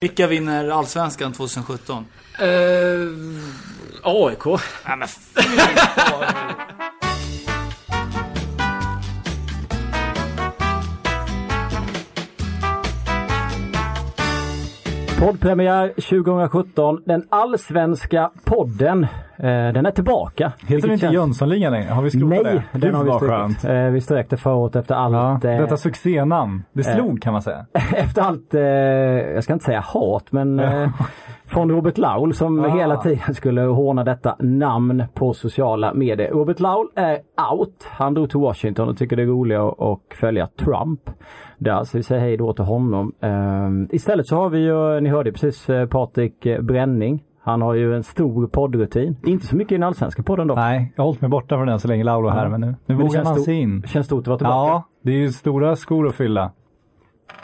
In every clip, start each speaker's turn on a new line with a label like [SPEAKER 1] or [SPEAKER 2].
[SPEAKER 1] Vilka vinner Allsvenskan 2017?
[SPEAKER 2] Uh, AIK.
[SPEAKER 1] Nej men
[SPEAKER 3] Poddpremiär 2017. Den allsvenska podden. Eh, den är tillbaka.
[SPEAKER 4] Heter det inte Jönssonligan längre? Har vi skrotat
[SPEAKER 3] Nej,
[SPEAKER 4] det?
[SPEAKER 3] den
[SPEAKER 4] Gud
[SPEAKER 3] har vi strukit.
[SPEAKER 4] skönt.
[SPEAKER 3] Eh, vi strök det förra året efter allt.
[SPEAKER 4] Ja,
[SPEAKER 3] eh,
[SPEAKER 4] detta succénamn. Det slog kan man säga.
[SPEAKER 3] efter allt, jag ska inte säga hat, men från Robert Laul som
[SPEAKER 4] Ah.
[SPEAKER 3] hela tiden skulle håna detta namn på sociala medier. Robert Laul är out. Han drog till Washington och tycker det är roligare att följa Trump. Där, så vi säger hej då till honom. Eh, istället så har vi ju, ni hörde precis eh, Patrik eh, Bränning. Han har ju en stor poddrutin. Inte så mycket i den allsvenska podden dock.
[SPEAKER 4] Nej, jag har hållit mig borta från den så länge Lauro är här,
[SPEAKER 3] Ja.
[SPEAKER 4] men nu, nu
[SPEAKER 3] Men det
[SPEAKER 4] vågar man sig in.
[SPEAKER 3] Känns stort att vara tillbaka.
[SPEAKER 4] Ja, det är ju stora skor att fylla.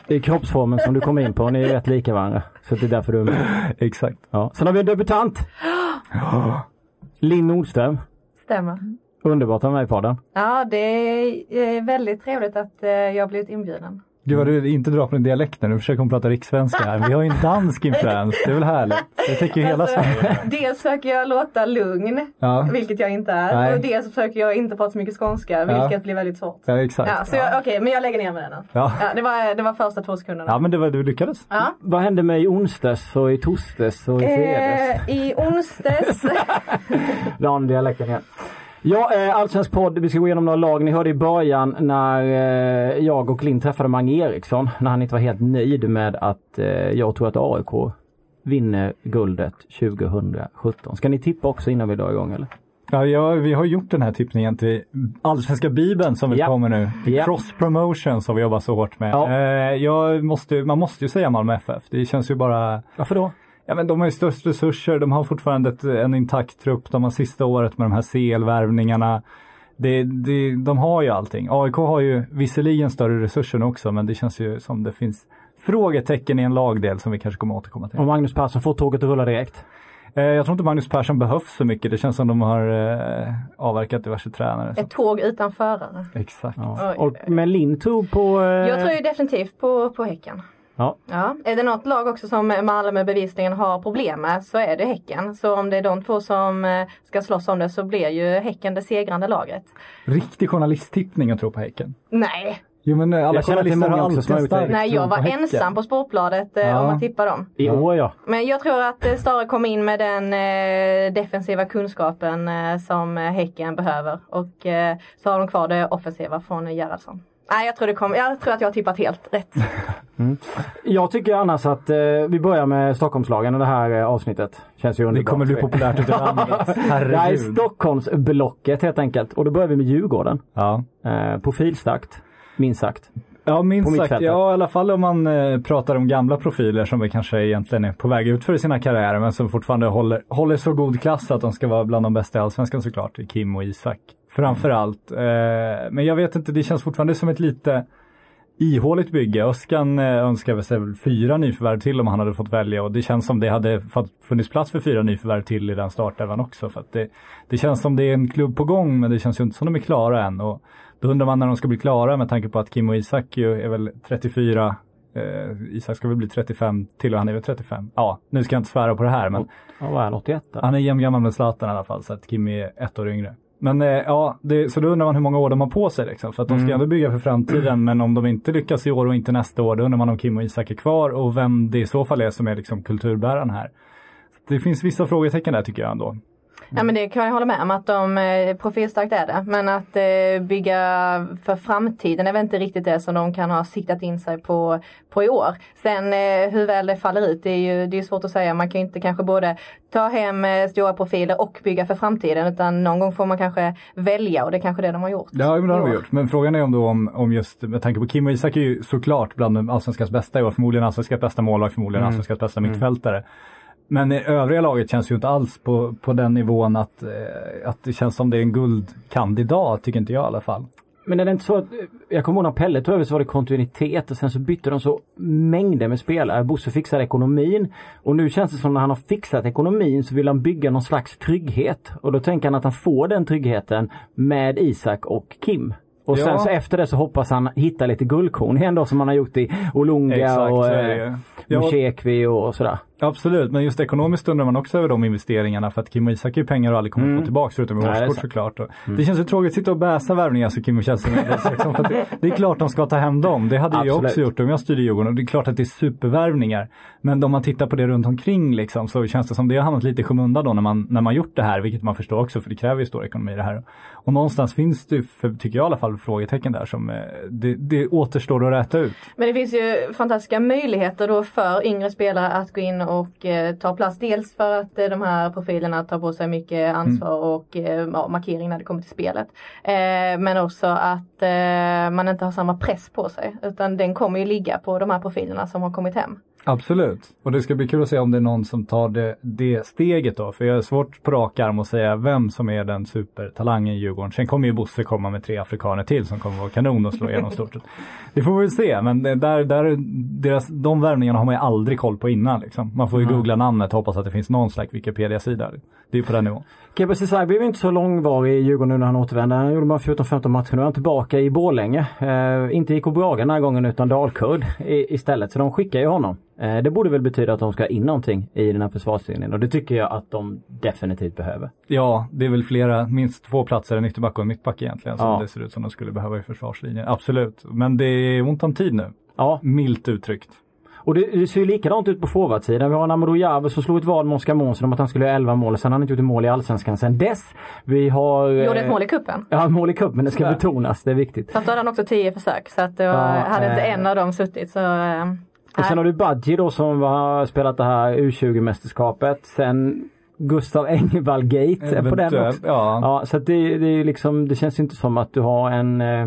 [SPEAKER 3] I kroppsformen som du kom in på, ni är rätt lika varandra. Så det är därför du är med.
[SPEAKER 4] Exakt.
[SPEAKER 3] Ja. Sen har vi en debutant. Linn Nordström.
[SPEAKER 5] Stämmer.
[SPEAKER 3] Underbart att ha med i podden.
[SPEAKER 5] Ja, det är eh, väldigt trevligt att jag har blivit inbjuden.
[SPEAKER 4] Gud vad du inte drar på din dialekt nu, nu försöker hon prata rikssvenska här. Vi har ju en dansk influens, det är väl härligt? Det täcker ju hela
[SPEAKER 5] Alltså,
[SPEAKER 4] Sverige.
[SPEAKER 5] dels försöker jag låta lugn,
[SPEAKER 4] Ja,
[SPEAKER 5] vilket jag inte är.
[SPEAKER 4] Nej.
[SPEAKER 5] Och dels försöker jag inte prata så mycket skånska, vilket blir väldigt svårt.
[SPEAKER 4] ja exakt.
[SPEAKER 5] Ja, så jag, okej, men jag lägger ner med den.
[SPEAKER 4] Ja.
[SPEAKER 5] Ja, det, var, det var första två sekunderna.
[SPEAKER 4] ja, men det var, du lyckades.
[SPEAKER 5] Ja.
[SPEAKER 3] Vad hände med i onsdags och i torsdags och i fredags?
[SPEAKER 5] Eh, I onsdags.
[SPEAKER 3] Ni dialekten igen. Ja, eh, Allsvensk podd. Vi ska gå igenom några lag. Ni hörde i början när eh, jag och Linn träffade Mange Eriksson. När han inte var helt nöjd med att eh, jag tror att AIK vinner guldet 2017. Ska ni tippa också innan vi drar igång eller?
[SPEAKER 4] Ja, ja, vi har gjort den här tippningen till Allsvenska Bibeln som vi
[SPEAKER 3] Ja.
[SPEAKER 4] kommer nu.
[SPEAKER 3] Ja.
[SPEAKER 4] Cross promotion som vi jobbar så hårt med.
[SPEAKER 3] Ja.
[SPEAKER 4] Eh, måste, man måste ju säga Malmö FF. Det känns ju bara
[SPEAKER 3] Varför då?
[SPEAKER 4] Ja, men de har ju störst resurser, de har fortfarande ett, en intakt trupp, de har sista året med de här CL-värvningarna. Det, det, de har ju allting. AIK har ju visserligen större resurser nu också, men det känns ju som det finns frågetecken i en lagdel som vi kanske kommer återkomma till.
[SPEAKER 3] Om Magnus Persson får tåget att rulla direkt.
[SPEAKER 4] Eh, jag tror inte Magnus Persson behövs så mycket, det känns som de har eh, avverkat diverse tränare.
[SPEAKER 5] Ett tåg utan förare.
[SPEAKER 4] Exakt.
[SPEAKER 3] Ja. Och, men Linn tror på... Eh,
[SPEAKER 5] Jag tror ju definitivt på, på Häcken.
[SPEAKER 3] Ja.
[SPEAKER 5] Ja. Är det något lag också som Malmö bevisligen har problem med så är det Häcken. Så om det är de två som eh, ska slåss om det så blir ju Häcken det segrande laget.
[SPEAKER 4] Riktig journalisttippning att tro på Häcken.
[SPEAKER 5] Nej,
[SPEAKER 4] Jo men eh, alla
[SPEAKER 3] Jag
[SPEAKER 4] journalister har alltid
[SPEAKER 3] som har
[SPEAKER 4] en
[SPEAKER 3] gjort det.
[SPEAKER 4] stark
[SPEAKER 5] nej jag
[SPEAKER 4] på
[SPEAKER 5] var
[SPEAKER 4] Häcken.
[SPEAKER 5] ensam på Sportbladet eh,
[SPEAKER 4] Ja.
[SPEAKER 5] om att tippa dem.
[SPEAKER 3] I år ja.
[SPEAKER 5] Men jag tror att eh, Stare kom in med den eh, defensiva kunskapen eh, som Häcken behöver. Och eh, så har de kvar det offensiva från Gerhardsson. Nej, jag tror, det kom, jag tror att jag har tippat helt rätt.
[SPEAKER 3] Jag tycker annars att eh, vi börjar med Stockholmslagen och det här eh, avsnittet. Känns ju
[SPEAKER 4] Det kommer bli populärt ute i landet.
[SPEAKER 3] Det här är. Stockholmsblocket helt enkelt. Och då börjar vi med Djurgården.
[SPEAKER 4] Ja.
[SPEAKER 3] Eh, profilstarkt, minst sagt.
[SPEAKER 4] Ja, minst sagt. Ja, i alla fall om man eh, pratar om gamla profiler som vi kanske egentligen är på väg ut för i sina karriärer, men som fortfarande håller, håller så god klass att de ska vara bland de bästa i Allsvenskan såklart. Kim och Isak framförallt. Eh, men jag vet inte, det känns fortfarande som ett lite ihåligt bygge. Öskan eh, önskar sig fyra nyförvärv till om han hade fått välja och det känns som det hade funnits plats för fyra nyförvärv till i den startelvan också. För det, det känns som det är en klubb på gång men det känns ju inte som de är klara än. Och då undrar man när de ska bli klara med tanke på att Kim och Isak ju är väl 34 Eh, Isak ska väl bli 35 till och han är väl 35. Ja, nu ska jag inte svära på det här men
[SPEAKER 3] Ja, vad är han, 81 då?
[SPEAKER 4] han är jämngammal med Zlatan i alla fall så att Kim är ett år yngre. Men eh, ja, det, så då undrar man hur många år de har på sig liksom. För att de ska
[SPEAKER 3] Mm.
[SPEAKER 4] ändå bygga för framtiden. Men om de inte lyckas i år och inte nästa år, då undrar man om Kim och Isak är kvar och vem det i så fall är som är liksom kulturbäraren här. Så det finns vissa frågetecken där tycker jag ändå.
[SPEAKER 5] Ja men det kan jag hålla med om att de eh, profilstarkt är det. Men att eh, bygga för framtiden är väl inte riktigt det som de kan ha siktat in sig på, på i år. Sen eh, hur väl det faller ut det är ju det är svårt att säga. Man kan ju inte kanske både ta hem eh, stora profiler och bygga för framtiden utan någon gång får man kanske välja och det är kanske det de har gjort.
[SPEAKER 4] Ja, men det har de gjort. Men frågan är om då om, om just med tanke på Kim och Isak är ju såklart bland allsvenskans bästa i år. Förmodligen allsvenskans bästa målvakt, förmodligen
[SPEAKER 3] Mm.
[SPEAKER 4] allsvenskans bästa mittfältare. Men i övriga laget känns ju inte alls på, på den nivån att, eh, att det känns som det är en guldkandidat, tycker inte jag i alla fall.
[SPEAKER 3] Men är det inte så att, jag kommer ihåg när Pelle tog över så var det kontinuitet och sen så bytte de så mängder med spelare. Bosse fixade ekonomin och nu känns det som när han har fixat ekonomin så vill han bygga någon slags trygghet. Och då tänker han att han får den tryggheten med Isak och Kim. Och
[SPEAKER 4] Ja.
[SPEAKER 3] sen så efter det så hoppas han hitta lite guldkorn igen då som han har gjort i Olunga
[SPEAKER 4] Exakt,
[SPEAKER 3] och
[SPEAKER 4] det
[SPEAKER 3] eh.
[SPEAKER 4] Ja,
[SPEAKER 3] Musekvi och sådär.
[SPEAKER 4] Absolut, men just ekonomiskt undrar man också över de investeringarna för att Kim och Isak har ju pengar och aldrig kommer
[SPEAKER 3] Mm.
[SPEAKER 4] få tillbaka förutom i
[SPEAKER 3] Nej, det är
[SPEAKER 4] årskort såklart. Och Det känns ju tråkigt att sitta och bäsa värvningar så Kim och Chelsea med liksom, för det, det är klart de ska ta hem dem. Det hade jag
[SPEAKER 3] Absolut.
[SPEAKER 4] också gjort om jag styrde Djurgården och det är klart att det är supervärvningar. Men om man tittar på det runt omkring liksom, så känns det som det har hamnat lite i skymundan då när man, när man gjort det här, vilket man förstår också för det kräver ju stor ekonomi det här. Och någonstans finns det, för, tycker jag i alla fall, frågetecken där som eh, det, det återstår att räta ut.
[SPEAKER 5] Men det finns ju fantastiska möjligheter då för yngre spelare att gå in och eh, ta plats. Dels för att eh, de här profilerna tar på sig mycket ansvar och eh, ja, markering när det kommer till spelet. Eh, men också att eh, man inte har samma press på sig. Utan den kommer ju ligga på de här profilerna som har kommit hem.
[SPEAKER 4] Absolut. Och det ska bli kul att se om det är någon som tar det, det steget då. För jag är svårt på rak arm att säga vem som är den supertalangen i Djurgården. Sen kommer ju Bosse komma med tre afrikaner till som kommer vara kanon och slå igenom stort. Det får vi väl se. Men där, där, deras, de värvningarna har man ju aldrig koll på innan. Liksom. Man får ju googla namnet och hoppas att det finns någon slags Wikipedia-sida. Det är på den nivån.
[SPEAKER 3] Kebbe Ceesay blev inte så långvarig i Djurgården nu när han återvände. Han gjorde bara 14-15 matcher. Nu är han tillbaka i Borlänge. Eh, inte IK Braga den här gången utan Dalkurd i, istället. Så de skickar ju honom. Eh, det borde väl betyda att de ska in någonting i den här försvarslinjen och det tycker jag att de definitivt behöver.
[SPEAKER 4] Ja, det är väl flera, minst två platser, en ytterback och en mittback egentligen, som
[SPEAKER 3] Ja.
[SPEAKER 4] det ser ut som de skulle behöva i försvarslinjen. Absolut. Men det är ont om tid nu.
[SPEAKER 3] Ja,
[SPEAKER 4] Milt uttryckt.
[SPEAKER 3] och det, det ser ju likadant ut på forwardsidan. Vi har en Amadou Jave som slog ett vad med Oskar Månsson om att han skulle göra 11 mål. Sen har han inte gjort ett mål i Allsvenskan sen dess. Vi har... eh,
[SPEAKER 5] Gjorde ett mål i kuppen.
[SPEAKER 3] Ja, mål i cupen. Det ska
[SPEAKER 4] Ja.
[SPEAKER 3] betonas. Det är viktigt.
[SPEAKER 5] Fast då hade han också tio försök. Så att det var,
[SPEAKER 3] Ja,
[SPEAKER 5] hade inte
[SPEAKER 3] eh.
[SPEAKER 5] en av dem suttit så... Eh,
[SPEAKER 3] Och sen har du Badji då som har spelat det här U20-mästerskapet. Sen Gustav Engvall-gate på den också.
[SPEAKER 4] Ja.
[SPEAKER 3] Ja, så att det, det, är liksom, det känns inte som att du har en, eh,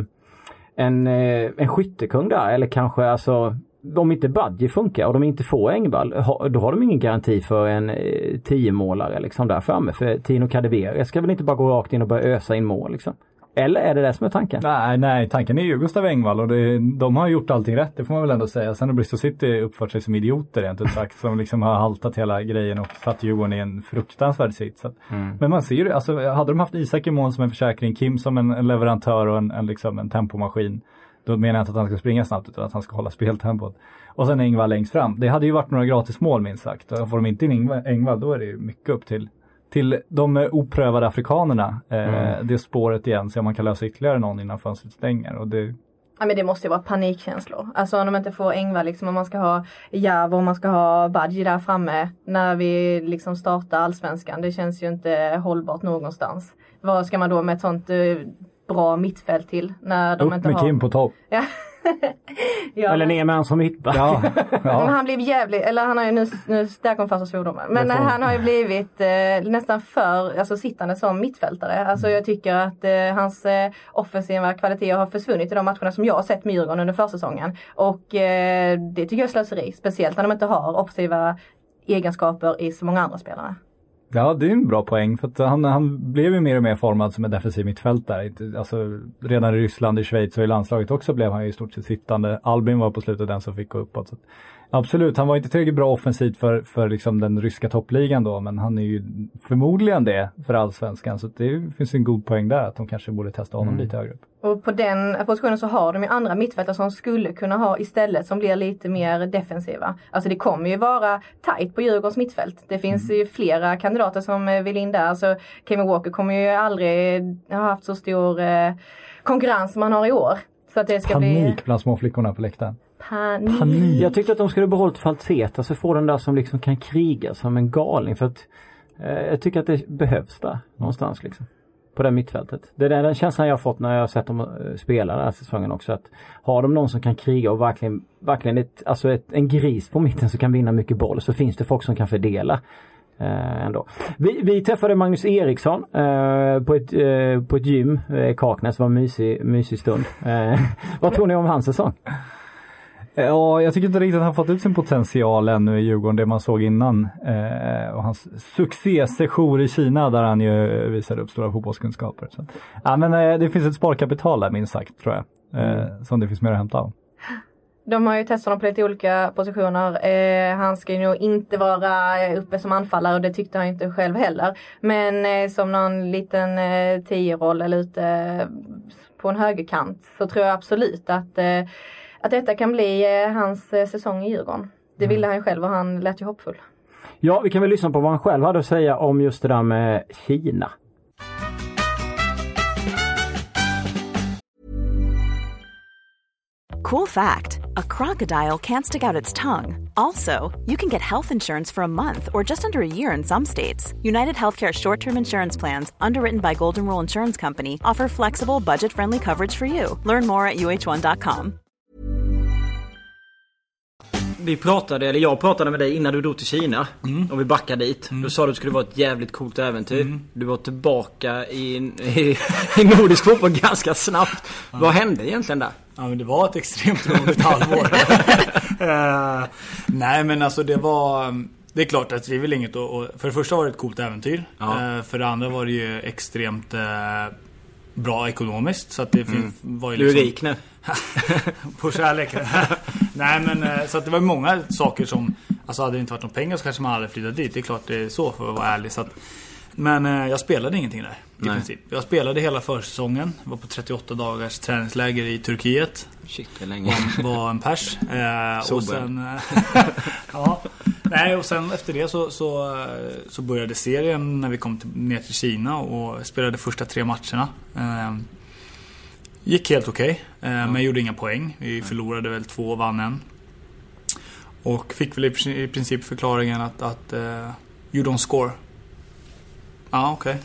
[SPEAKER 3] en, eh, en skyttekung där. Eller kanske alltså om inte Badji funkar och de inte får Engvall, då har de ingen garanti för en eh, tiomålare liksom där framme. För Tino Kadewere ska väl inte bara gå rakt in och börja ösa in mål liksom. Eller är det det som är tanken?
[SPEAKER 4] Nej, nej, tanken är ju Gustav Engvall och det, de har gjort allting rätt, det får man väl ändå säga. Sen har Bristol City uppfört sig som idioter rent ut sagt, som liksom har haltat hela grejen och satt Djurgården i en fruktansvärd sits. Att, Men man ser ju det, alltså hade de haft Isak i mål som en försäkring, Kim som en, en leverantör och en, en, liksom en tempomaskin, då menar jag inte att han ska springa snabbt utan att han ska hålla speltempot. Och sen Engvall längst fram. Det hade ju varit några gratis mål minst sagt. Och får de inte in Engvall då är det ju mycket upp till till de oprövade afrikanerna, eh, det spåret igen, se om man kan lösa ytterligare någon innan fönstret stänger. Och det,
[SPEAKER 5] Ja, men det måste ju vara panikkänslor. Alltså om de inte får Engvall liksom, om man ska ha Jav och man ska ha Badji där framme när vi liksom startar allsvenskan. Det känns ju inte hållbart någonstans. Vad ska man då med ett sånt eh, bra mittfält till? När de
[SPEAKER 4] upp
[SPEAKER 5] inte
[SPEAKER 4] med
[SPEAKER 5] har...
[SPEAKER 4] Kim på topp.
[SPEAKER 5] Ja. ja,
[SPEAKER 3] Eller ner med han som mittback.
[SPEAKER 4] Ja, ja.
[SPEAKER 5] han blev jävligt, eller han har ju nu, nu där kom första svordomen. Men
[SPEAKER 4] Det får-
[SPEAKER 5] han har ju blivit eh, nästan för alltså, sittande som mittfältare. Alltså jag tycker att eh, hans eh, offensiva kvaliteter har försvunnit i de matcherna som jag har sett med Djurgården under försäsongen. Och eh, det tycker jag är slöseri. Speciellt när de inte har offensiva egenskaper i så många andra spelare
[SPEAKER 4] ja, det är en bra poäng för att han, han blev ju mer och mer formad som en defensiv mittfältare. Alltså, redan i Ryssland, i Schweiz och i landslaget också blev han ju i stort sett sittande. Albin var på slutet den som fick gå uppåt. Så att, absolut, han var inte tillräckligt bra offensivt för, för liksom den ryska toppligan då, men han är ju förmodligen det för allsvenskan. Så det finns en god poäng där att de kanske borde testa honom lite högre upp.
[SPEAKER 5] Och på den positionen så har de ju andra mittfältare som skulle kunna ha istället som blir lite mer defensiva. Alltså det kommer ju vara tight på Djurgårdens mittfält. Det finns ju flera kandidater som eh, vill in där. Alltså Kevin Walker kommer ju aldrig ha haft så stor eh, konkurrens som han har i år. Så att det ska bli
[SPEAKER 4] Panik bland små flickorna på läktaren.
[SPEAKER 5] Panik.
[SPEAKER 4] Panik.
[SPEAKER 3] Jag tyckte att de skulle behållit Falseta så få den där som liksom kan kriga som en galning. För att eh, jag tycker att det behövs där någonstans liksom. På det mittfältet. Det är den känslan jag har fått när jag har sett dem eh, spela den här säsongen också. Att har de någon som kan kriga och verkligen, verkligen ett, alltså ett, en gris på mitten som kan vinna mycket boll så finns det folk som kan fördela. Eh, ändå. Vi, vi träffade Magnus Eriksson eh, på, ett, eh, på ett gym eh, i Kaknäs. Det var en mysig, mysig stund. Eh, vad tror ni om hans säsong?
[SPEAKER 4] Ja, jag tycker inte riktigt att han fått ut sin potential ännu i Djurgården, det man såg innan. Eh, och hans succésession i Kina där han ju visade upp stora fotbollskunskaper. Så. Ja, men eh, det finns ett sparkapital där minst sagt, tror jag. Eh, Som det finns mer att hämta av.
[SPEAKER 5] De har ju testat honom på lite olika positioner. Eh, han ska ju nog inte vara uppe som anfallare och det tyckte han inte själv heller. Men eh, som någon liten eh, tio-roll eller ute på på en högerkant så tror jag absolut att, eh, att detta kan bli eh, hans eh, säsong i Djurgården. Det ville han själv och han lät ju hoppfull.
[SPEAKER 3] Ja, vi kan väl lyssna på vad han själv hade att säga om just det där med Kina.
[SPEAKER 6] Cool fact a crocodile can't stick out its tongue. Also, you can get health insurance for a month or just under a year in some states. United Healthcare short term insurance plans, underwritten by Golden Rule Insurance Company, offer flexible, budget friendly coverage for you. Learn more at uh1.com.
[SPEAKER 2] Vi pratade, eller jag pratade med dig innan du drog till Kina. Och vi backade dit. Du sa att det skulle vara ett jävligt coolt äventyr. Du var tillbaka i, i, i nordisk fotboll ganska snabbt. Vad hände egentligen där?
[SPEAKER 1] Ja men det var ett extremt roligt halvår. Eh, nej men alltså det var... Det är klart att det är väl inget att- och För det första var det ett coolt äventyr.
[SPEAKER 2] Ja.
[SPEAKER 1] Eh, för det andra var det ju extremt eh, bra ekonomiskt. Så att det finns, var ju
[SPEAKER 2] Du är
[SPEAKER 1] liksom,
[SPEAKER 2] rik nu.
[SPEAKER 1] På kärleken. Nej men eh, så att det var många saker som Alltså hade det inte varit några pengar så kanske man hade flyttat dit. Det är klart det är så för att vara ärlig. Så att, men eh, jag spelade ingenting där. I
[SPEAKER 2] Nej.
[SPEAKER 1] princip. Jag spelade hela försäsongen. Var på 38 dagars träningsläger i Turkiet.
[SPEAKER 2] Shit, är länge.
[SPEAKER 1] Var en pers. Eh, och sen... eh, ja. Nej och sen efter det så, så, så började serien när vi kom till, ner till Kina och spelade första tre matcherna. Gick helt okej, eh, men gjorde inga poäng. Vi förlorade väl två och vann en. Och fick väl i pri- i princip förklaringen att, att eh, you don't score. Ja, okej.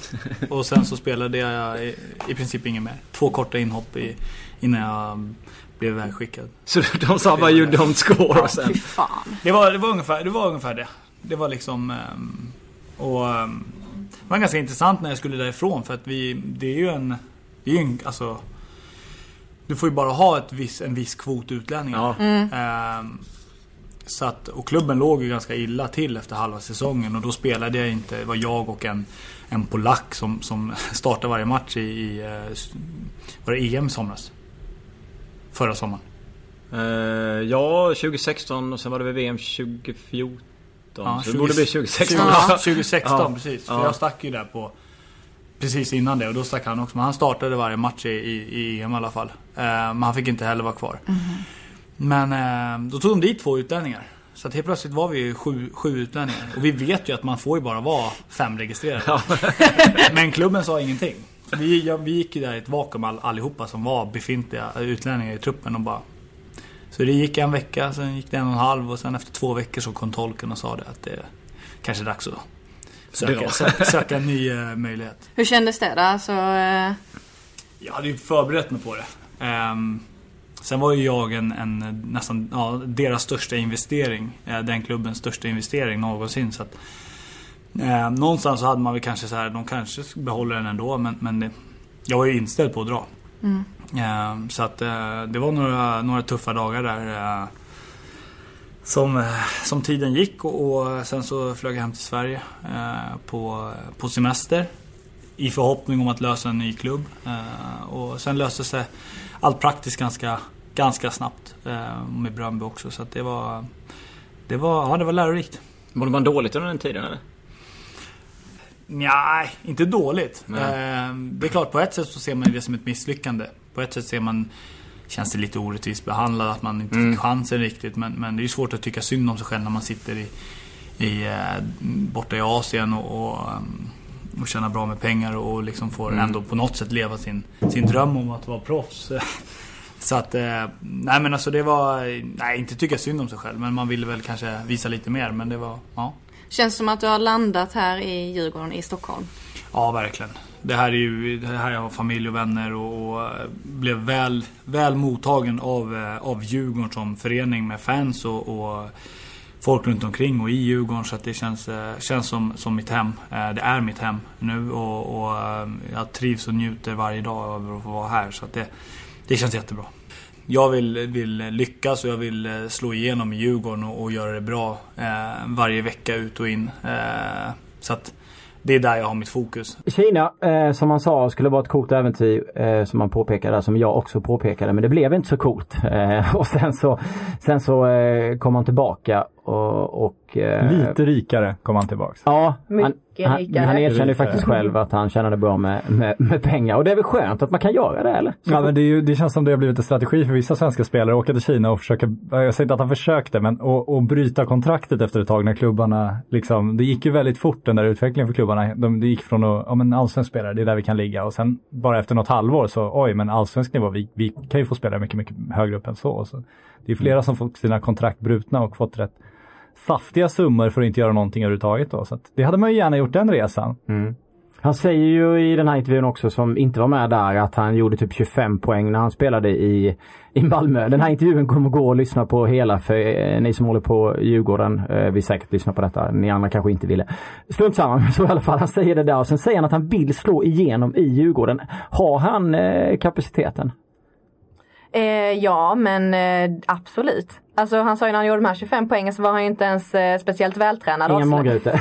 [SPEAKER 1] Och sen så spelade jag i, i princip inget mer. Två korta inhopp i, innan jag blev ivägskickad.
[SPEAKER 2] Så de sa bara you don't score och sen...
[SPEAKER 5] Fan.
[SPEAKER 1] Det var, det var, ungefär, det var ungefär det. Det var liksom... ehm, och ehm, Det var ganska intressant när jag skulle därifrån för att vi... Det är ju en... Det är ju en alltså... Du får ju bara ha ett viss, en viss kvot utlänningar.
[SPEAKER 2] Ja.
[SPEAKER 1] Ehm, så att, och klubben låg ju ganska illa till efter halva säsongen och då spelade jag inte, det var jag och en, en polack som, som startade varje match i, i eh, var det EM i somras? Förra sommaren.
[SPEAKER 2] Eh, ja, 2016 och sen var det väl VM 2014.
[SPEAKER 1] Ja,
[SPEAKER 2] så det borde bli 2016.
[SPEAKER 1] 20,
[SPEAKER 2] Ja.
[SPEAKER 1] 2016
[SPEAKER 2] Ja.
[SPEAKER 1] precis. För
[SPEAKER 2] Ja.
[SPEAKER 1] jag stack ju där på Precis innan det och då stack han också. Men han startade varje match i, i, i EM i alla fall. Eh, men han fick inte heller vara kvar. Men eh, då tog de dit två utlänningar. Så att helt plötsligt var vi ju sju, sju utlänningar. Och vi vet ju att man får ju bara vara fem registrerade. Men klubben sa ingenting. Så vi, ja, vi gick ju där i ett vakuum all, allihopa som var befintliga utlänningar i truppen och bara så det gick en vecka, sen gick det en och en halv och sen efter två veckor så kom tolken och sa det att det kanske är dags att söka, söka, söka en ny eh, möjlighet.
[SPEAKER 5] Hur kändes det då? Alltså, eh,
[SPEAKER 1] Jag hade ju förberett mig på det. Ehm, sen var ju jag en, en nästan ja, deras största investering. eh, den klubbens största investering någonsin. Så att, eh, någonstans så hade man väl kanske så här, de kanske behåller den ändå men, men det, jag var ju inställd på att dra. Eh, så att eh, det var några, några tuffa dagar där. eh, som, eh, som tiden gick och, och sen så flög jag hem till Sverige på, på semester. I förhoppning om att lösa en ny klubb. Och sen löste sig allt praktiskt ganska, ganska snabbt. Eh, med Bröndby också. Så det var, det var, ja, det var lärorikt.
[SPEAKER 2] Mådde man dåligt under den tiden eller?
[SPEAKER 1] Nej, inte dåligt.
[SPEAKER 2] Nej.
[SPEAKER 1] Eh, det är klart, på ett sätt så ser man det som ett misslyckande. På ett sätt ser man Känns det lite orättvist behandlad att man inte
[SPEAKER 2] Mm.
[SPEAKER 1] fick chansen riktigt. Men, men det är ju svårt att tycka synd om sig själv när man sitter i, i, eh, borta i Asien och, och, um, och tjänar bra med pengar och liksom får
[SPEAKER 2] Mm.
[SPEAKER 1] ändå på något sätt leva sin, sin dröm om att vara proffs. Så att, eh, nej men alltså det var, nej inte tycka synd om sig själv men man ville väl kanske visa lite mer men det var, ja.
[SPEAKER 5] känns som att du har landat här i Djurgården i Stockholm.
[SPEAKER 1] Ja, verkligen. Det här är ju det här jag har familj och vänner och, och eh, blev väl, väl mottagen av, eh, av Djurgården som förening med fans och, och folk runt omkring och i Djurgården så att det känns, eh, känns som, som mitt hem. Eh, det är mitt hem nu och, och eh, jag trivs och njuter varje dag över att få vara här så att det, det känns jättebra. Jag vill, vill lyckas och jag vill slå igenom i Djurgården och, och göra det bra eh, varje vecka ut och in. Eh, så att det är där jag har mitt fokus.
[SPEAKER 3] Kina, eh, som man sa, skulle vara ett coolt äventyr eh, som man påpekade, som jag också påpekade, men det blev inte så coolt. Eh, och sen så, sen så eh, kom han tillbaka och, och eh,
[SPEAKER 4] Lite rikare kom han tillbaks.
[SPEAKER 3] Ja, han,
[SPEAKER 5] Mycket rikare.
[SPEAKER 3] han erkänner ju faktiskt själv att han tjänade bra med, med, med pengar och det är väl skönt att man kan göra det eller? Så
[SPEAKER 4] Ja, men det, är ju, det känns som det har blivit en strategi för vissa svenska spelare att åka till Kina och försöka, jag säger inte att han försökte, men att bryta kontraktet efter ett tag när klubbarna, liksom, det gick ju väldigt fort den där utvecklingen för klubbarna. De, det gick från att, ja men allsvensk spelare, det är där vi kan ligga och sen bara efter något halvår så, oj men allsvensk nivå, vi, vi kan ju få spelare mycket, mycket högre upp än så. så det är flera som fått sina kontrakt brutna och fått rätt saftiga summor för att inte göra någonting överhuvudtaget då. Så att det hade man ju gärna gjort den resan.
[SPEAKER 3] Han säger ju i den här intervjun också som inte var med där att han gjorde typ 25 poäng när han spelade i, i Malmö. Den här intervjun kommer gå att lyssna på hela för eh, ni som håller på Djurgården eh, vill säkert lyssna på detta. Ni andra kanske inte ville. Strunt samma, så i alla fall. Han säger det där och sen säger han att han vill slå igenom i Djurgården. Har han eh, kapaciteten?
[SPEAKER 5] Eh, ja, men eh, absolut. Alltså han sa ju när han gjorde de här 25 poängen så var han ju inte ens eh, speciellt vältränad.
[SPEAKER 3] Ingen
[SPEAKER 5] avslö-
[SPEAKER 3] magrutor.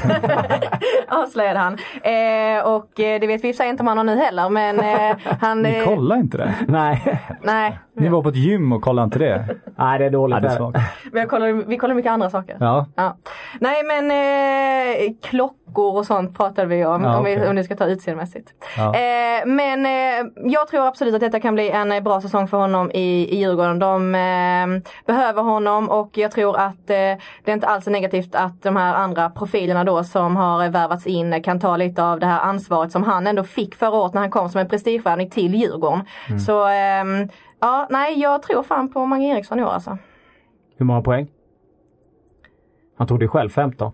[SPEAKER 5] avslöjade han. Eh, och eh, det vet vi i inte om han har nu heller men eh, han...
[SPEAKER 4] Ni
[SPEAKER 5] Eh,
[SPEAKER 4] kollar inte det?
[SPEAKER 3] Nej.
[SPEAKER 5] nej,
[SPEAKER 4] Ni var på ett gym och kollade inte det?
[SPEAKER 3] Nej, det är dåligt.
[SPEAKER 4] Ja, det är svagt.
[SPEAKER 5] vi kollar, vi kollar mycket andra saker.
[SPEAKER 4] Ja.
[SPEAKER 5] Ja. Nej men eh, klockor och sånt pratade vi om,
[SPEAKER 4] Ja,
[SPEAKER 5] om, vi,
[SPEAKER 4] okej.
[SPEAKER 5] om ni ska ta utseendemässigt.
[SPEAKER 4] Ja.
[SPEAKER 5] Eh, men eh, jag tror absolut att detta kan bli en bra säsong för honom i, i Djurgården. De eh, behöver honom och jag tror att eh, det är inte alls är negativt att de här andra profilerna då som har eh, värvats in eh, kan ta lite av det här ansvaret som han ändå fick förra året när han kom som en prestigevärvning till Djurgården. Så ehm, ja, nej jag tror fan på Mange Eriksson i år alltså.
[SPEAKER 3] Hur många poäng? Han tog det själv 15.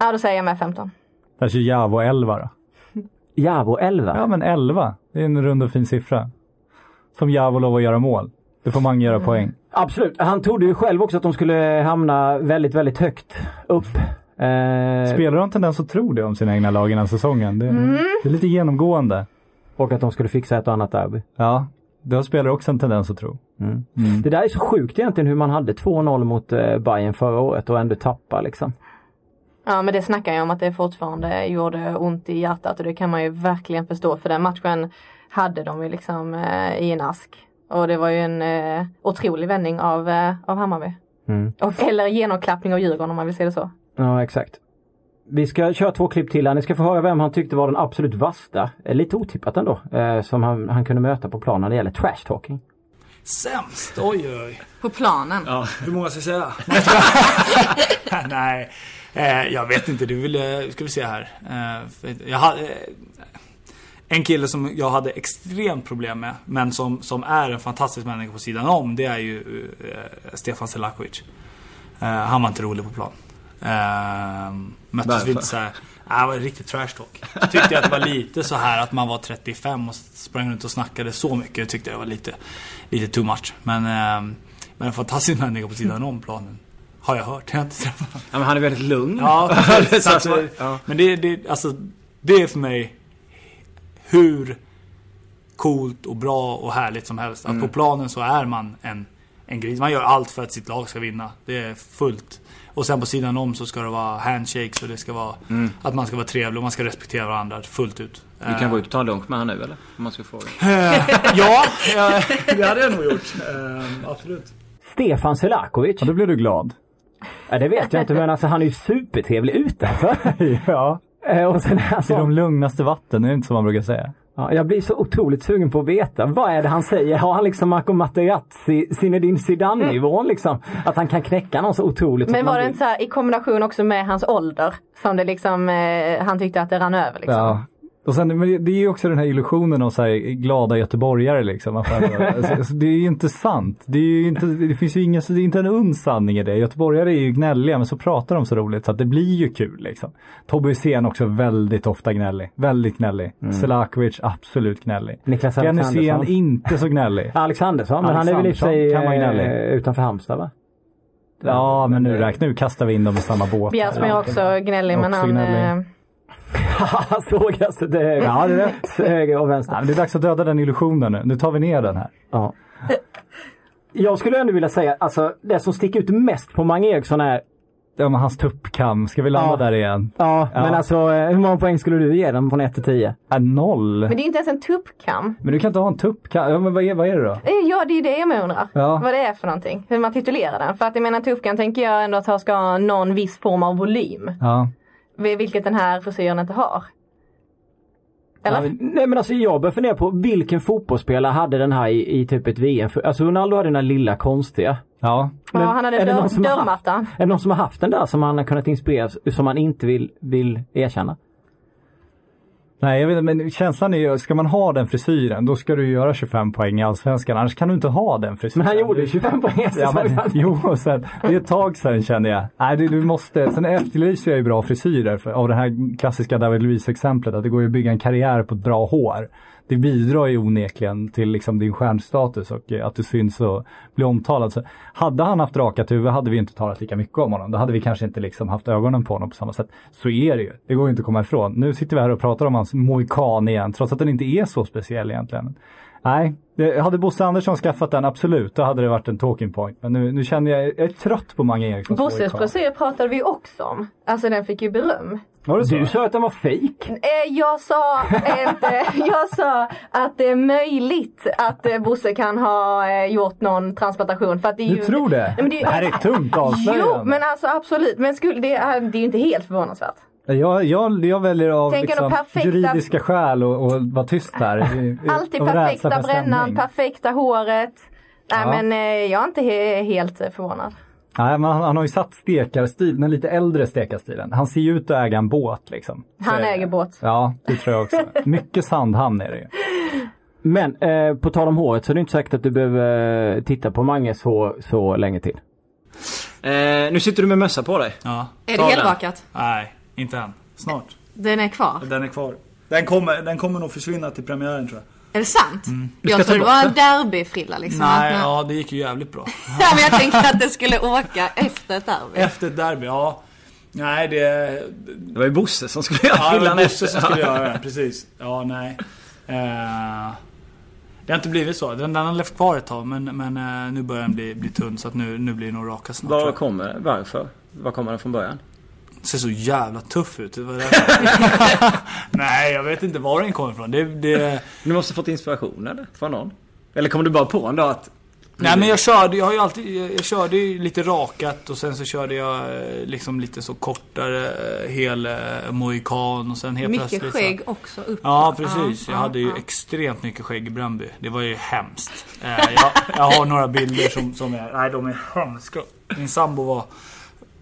[SPEAKER 5] Ja då säger jag med 15.
[SPEAKER 4] Där kör Javo 11 då.
[SPEAKER 3] Javo 11.
[SPEAKER 4] Ja men 11, det är en rund och fin siffra. Som Javo lov att göra mål. Det får man göra poäng.
[SPEAKER 3] Absolut. Han trodde ju själv också att de skulle hamna väldigt, väldigt högt upp. Eh,
[SPEAKER 4] Spelar de tendens att tro det om sina egna lag innan säsongen? Det, det är lite genomgående.
[SPEAKER 3] och att de skulle fixa ett och annat derby.
[SPEAKER 4] Ja, det har spelare också en tendens att tro.
[SPEAKER 3] Det där är så sjukt egentligen hur man hade 2-0 mot eh, Bayern förra året och ändå tappa liksom.
[SPEAKER 5] Ja men det snackar jag om att det fortfarande gjorde ont i hjärtat och det kan man ju verkligen förstå för den matchen hade de ju liksom eh, i en ask. Och det var ju en eh, otrolig vändning av, eh, av Hammarby.
[SPEAKER 3] Mm.
[SPEAKER 5] Och, eller genomklappning av Djurgården om man vill säga det så.
[SPEAKER 3] Ja, exakt. Vi ska köra två klipp till här. Ni ska få höra vem han tyckte var den absolut värsta, eh, lite otippat ändå, eh, som han, han kunde möta på plan när det gäller trash talking.
[SPEAKER 1] Sämst? Oj, oj.
[SPEAKER 5] På planen?
[SPEAKER 1] Ja, hur många ska jag säga? Nej, eh, jag vet inte. Du vill, ska vi se här. Eh, jag hade, eh, en kille som jag hade extremt problem med, men som, som är en fantastisk människa på sidan om, det är ju eh, Stefan Selakovic. Eh, han var inte rolig på plan. Eh, möttes
[SPEAKER 2] Varför?
[SPEAKER 1] vi lite såhär, äh, det var riktigt trash talk. Jag tyckte att det var lite så här att man var 35 och sprang runt och snackade så mycket. Det tyckte jag var lite, lite too much. Men, eh, men en fantastisk människa på sidan om planen. Har jag hört. Jag har inte träffat honom.
[SPEAKER 2] Ja, men han är väldigt lugn.
[SPEAKER 1] Ja, precis.
[SPEAKER 2] Så
[SPEAKER 1] Så
[SPEAKER 2] att, ja.
[SPEAKER 1] Men det, det, alltså, det är för mig hur coolt och bra och härligt som helst. Att
[SPEAKER 2] Mm.
[SPEAKER 1] på planen så är man en, en gris. Man gör allt för att sitt lag ska vinna. Det är fullt. Och sen på sidan om så ska det vara handshakes och det ska vara att man ska vara trevlig och man ska respektera varandra fullt ut.
[SPEAKER 2] Du kan gå ut och ta en lunk med han nu eller? Om man ska fråga.
[SPEAKER 1] Ja, eh, det hade jag nog gjort. Eh, absolut.
[SPEAKER 3] Stefan Selakovic.
[SPEAKER 4] Och då blev du glad.
[SPEAKER 3] Ja, det vet jag inte men alltså han är ju supertrevlig utanför.
[SPEAKER 4] ja,
[SPEAKER 3] Eh, och sen är han
[SPEAKER 4] i de lugnaste vatten, det är inte som man brukar säga.
[SPEAKER 3] ja, jag blir så otroligt sugen på att veta. Vad är det han säger? Har han liksom Marco Materazzi, Zinedine Zidane-nivån liksom? Att han kan knäcka någon så otroligt.
[SPEAKER 5] Men var det inte så här i kombination också med hans ålder som det liksom, eh, han tyckte att det rann över liksom?
[SPEAKER 4] Ja. Och sen, men det- är ju också den här illusionen av så här glada göteborgare liksom. Alltså, alltså, det är ju inte sant. Det, är ju inte, det finns ju ingen, det är inte en uns sanning i det. Göteborgare är ju gnälliga men så pratar de så roligt så att det blir ju kul liksom. Tobbe Hysén också väldigt ofta gnällig. Väldigt gnällig. Selakovic absolut gnällig.
[SPEAKER 3] Niklas Alexandersson.
[SPEAKER 4] inte så gnällig.
[SPEAKER 3] Alexandersson, men han är väl i sig eh, utanför Halmstad va?
[SPEAKER 4] Ja men nu räknar nu kastar vi in dem i samma båt.
[SPEAKER 5] Bjärsmyr är också gnällig men han...
[SPEAKER 4] gnällig.
[SPEAKER 3] Sågas till höger.
[SPEAKER 4] Ja det är rätt.
[SPEAKER 3] Höger och vänster.
[SPEAKER 4] Ja, men det är dags att döda den illusionen nu. Nu tar vi ner den här.
[SPEAKER 3] Ja. Jag skulle ändå vilja säga, alltså det som sticker ut mest på Mange Eriksson är
[SPEAKER 4] Ja, men hans tuppkam. Ska vi landa
[SPEAKER 3] Ja.
[SPEAKER 4] där igen?
[SPEAKER 3] Ja,
[SPEAKER 4] Ja.
[SPEAKER 3] men alltså eh, hur många poäng skulle du ge den från 1 till 10?
[SPEAKER 4] Äh, noll.
[SPEAKER 5] Men det är inte ens en tuppkam.
[SPEAKER 4] Men du kan inte ha en tuppkam. Ja, men vad är, vad är det då?
[SPEAKER 5] Eh, Ja, det är det jag undrar.
[SPEAKER 4] Ja.
[SPEAKER 5] Vad det är för någonting. Hur man titulerar den. För att jag menar tuppkam tänker jag ändå att ha ska ha någon viss form av volym.
[SPEAKER 4] Ja.
[SPEAKER 5] Vilket den här frisyren inte har. Eller?
[SPEAKER 3] Ja, nej men alltså jag börjar fundera på vilken fotbollsspelare hade den här i, i typ ett VM? Alltså Ronaldo hade den här lilla konstiga.
[SPEAKER 4] Ja.
[SPEAKER 5] Ja,
[SPEAKER 3] Men
[SPEAKER 5] han hade
[SPEAKER 3] är det
[SPEAKER 5] dörr,
[SPEAKER 3] någon som har haft-
[SPEAKER 5] dörrmatta.
[SPEAKER 3] Är det någon som har haft den där som han har kunnat inspireras som han inte vill, vill erkänna?
[SPEAKER 4] Nej, jag vet inte, men känslan är ju, ska man ha den frisyren, då ska du göra 25 poäng i Allsvenskan. Annars kan du inte ha den frisyren.
[SPEAKER 3] Men han gjorde ju 25 poäng i
[SPEAKER 4] Ja, men, jo, och sen, det är ett tag sedan kände jag. Nej, du, du måste, sen efterlyser jag ju bra frisyrer för, av det här klassiska David Luiz-exemplet. Att det går ju att bygga en karriär på ett bra hår. Det bidrar ju onekligen till liksom din stjärnstatus och eh, att du syns och blir omtalad. Så hade han haft rakat huvud hade vi inte talat lika mycket om honom. Då hade vi kanske inte liksom haft ögonen på honom på samma sätt. Så är det ju. Det går ju inte att komma ifrån. Nu sitter vi här och pratar om hans mohikan igen, trots att den inte är så speciell egentligen. Nej, det, hade Bosse Andersson skaffat den, absolut, då hade det varit en talking point. Men nu, nu känner jag, jag är trött på Mange Erikssons
[SPEAKER 5] Bosses frisyr pratade vi också om. Alltså den fick ju beröm.
[SPEAKER 4] Var det så?
[SPEAKER 3] Du sa att den var fake.
[SPEAKER 5] Eh, Jag sa inte, jag sa att det är möjligt att eh, Bosse kan ha eh, gjort någon transplantation. För att det är
[SPEAKER 4] Du
[SPEAKER 5] ju,
[SPEAKER 4] tror det?
[SPEAKER 5] Nej, men
[SPEAKER 4] det här är ett tungt avslöjande.
[SPEAKER 5] Jo, men alltså absolut. Men skulle, det, är, det är ju inte helt förvånansvärt.
[SPEAKER 4] Jag, jag, jag väljer av liksom,
[SPEAKER 5] perfekta-
[SPEAKER 4] juridiska skäl och, och vara tyst här.
[SPEAKER 5] Alltid perfekta brännan, perfekta håret. Nej
[SPEAKER 4] Ja.
[SPEAKER 5] men eh, jag är inte he- helt eh, förvånad.
[SPEAKER 4] Nej, men han, han har ju satt stekarstil, den lite äldre stekarstilen. Han ser ju ut att äga en båt liksom. Så
[SPEAKER 5] Han
[SPEAKER 4] är det.
[SPEAKER 5] äger båt.
[SPEAKER 4] Ja, det tror jag också. Mycket Sandhamn är det ju.
[SPEAKER 3] Men eh, på tal om håret så är det inte säkert att du behöver eh, titta på Manges hår så länge till.
[SPEAKER 2] Eh, nu sitter du med mössa på dig.
[SPEAKER 1] Ja.
[SPEAKER 7] Är det
[SPEAKER 2] den.
[SPEAKER 7] helrakat?
[SPEAKER 1] Nej, inte än. Snart.
[SPEAKER 7] Den är kvar.
[SPEAKER 1] Den är kvar. Den kommer, den kommer nog försvinna till premiären tror jag.
[SPEAKER 7] Är det sant?
[SPEAKER 2] Ska
[SPEAKER 7] Jag trodde det var en derbyfrilla liksom.
[SPEAKER 1] Nej,
[SPEAKER 7] Att-
[SPEAKER 1] ja det gick ju jävligt bra.
[SPEAKER 7] Ja, men jag tänkte att det skulle åka efter ett derby.
[SPEAKER 1] Efter ett derby, ja. Nej, det...
[SPEAKER 2] Det var ju Bosse som skulle göra
[SPEAKER 1] Ja, det var
[SPEAKER 2] frillan
[SPEAKER 1] Bosse
[SPEAKER 2] efter.
[SPEAKER 1] som skulle göra det. Precis. Ja, nej. Eh, det har inte blivit så. Den, den har levt kvar ett tag men, men eh, nu börjar den bli, bli tunn så att nu, nu blir det nog raka snart.
[SPEAKER 2] Var kommer Varför? Var kommer den från början?
[SPEAKER 1] Ser så jävla tuff ut. Det var därför- Nej, jag vet inte var den kommer ifrån. Det, det...
[SPEAKER 2] Du måste fått inspiration eller? Från någon? Eller kom du bara på en dag att...
[SPEAKER 1] Nej men jag körde, jag har ju alltid, jag, jag körde ju lite rakat och sen så körde jag eh, liksom lite så kortare eh, hel eh, mohikan och sen helt
[SPEAKER 7] Mycket
[SPEAKER 1] plötsligt så-
[SPEAKER 7] skägg också upp.
[SPEAKER 1] Ja precis,
[SPEAKER 7] Ja,
[SPEAKER 1] jag
[SPEAKER 7] ja,
[SPEAKER 1] hade ju
[SPEAKER 7] ja.
[SPEAKER 1] extremt mycket skägg i Bröndby. Det var ju hemskt. Jag, jag har några bilder som, som är, nej de är hemska. Min sambo var,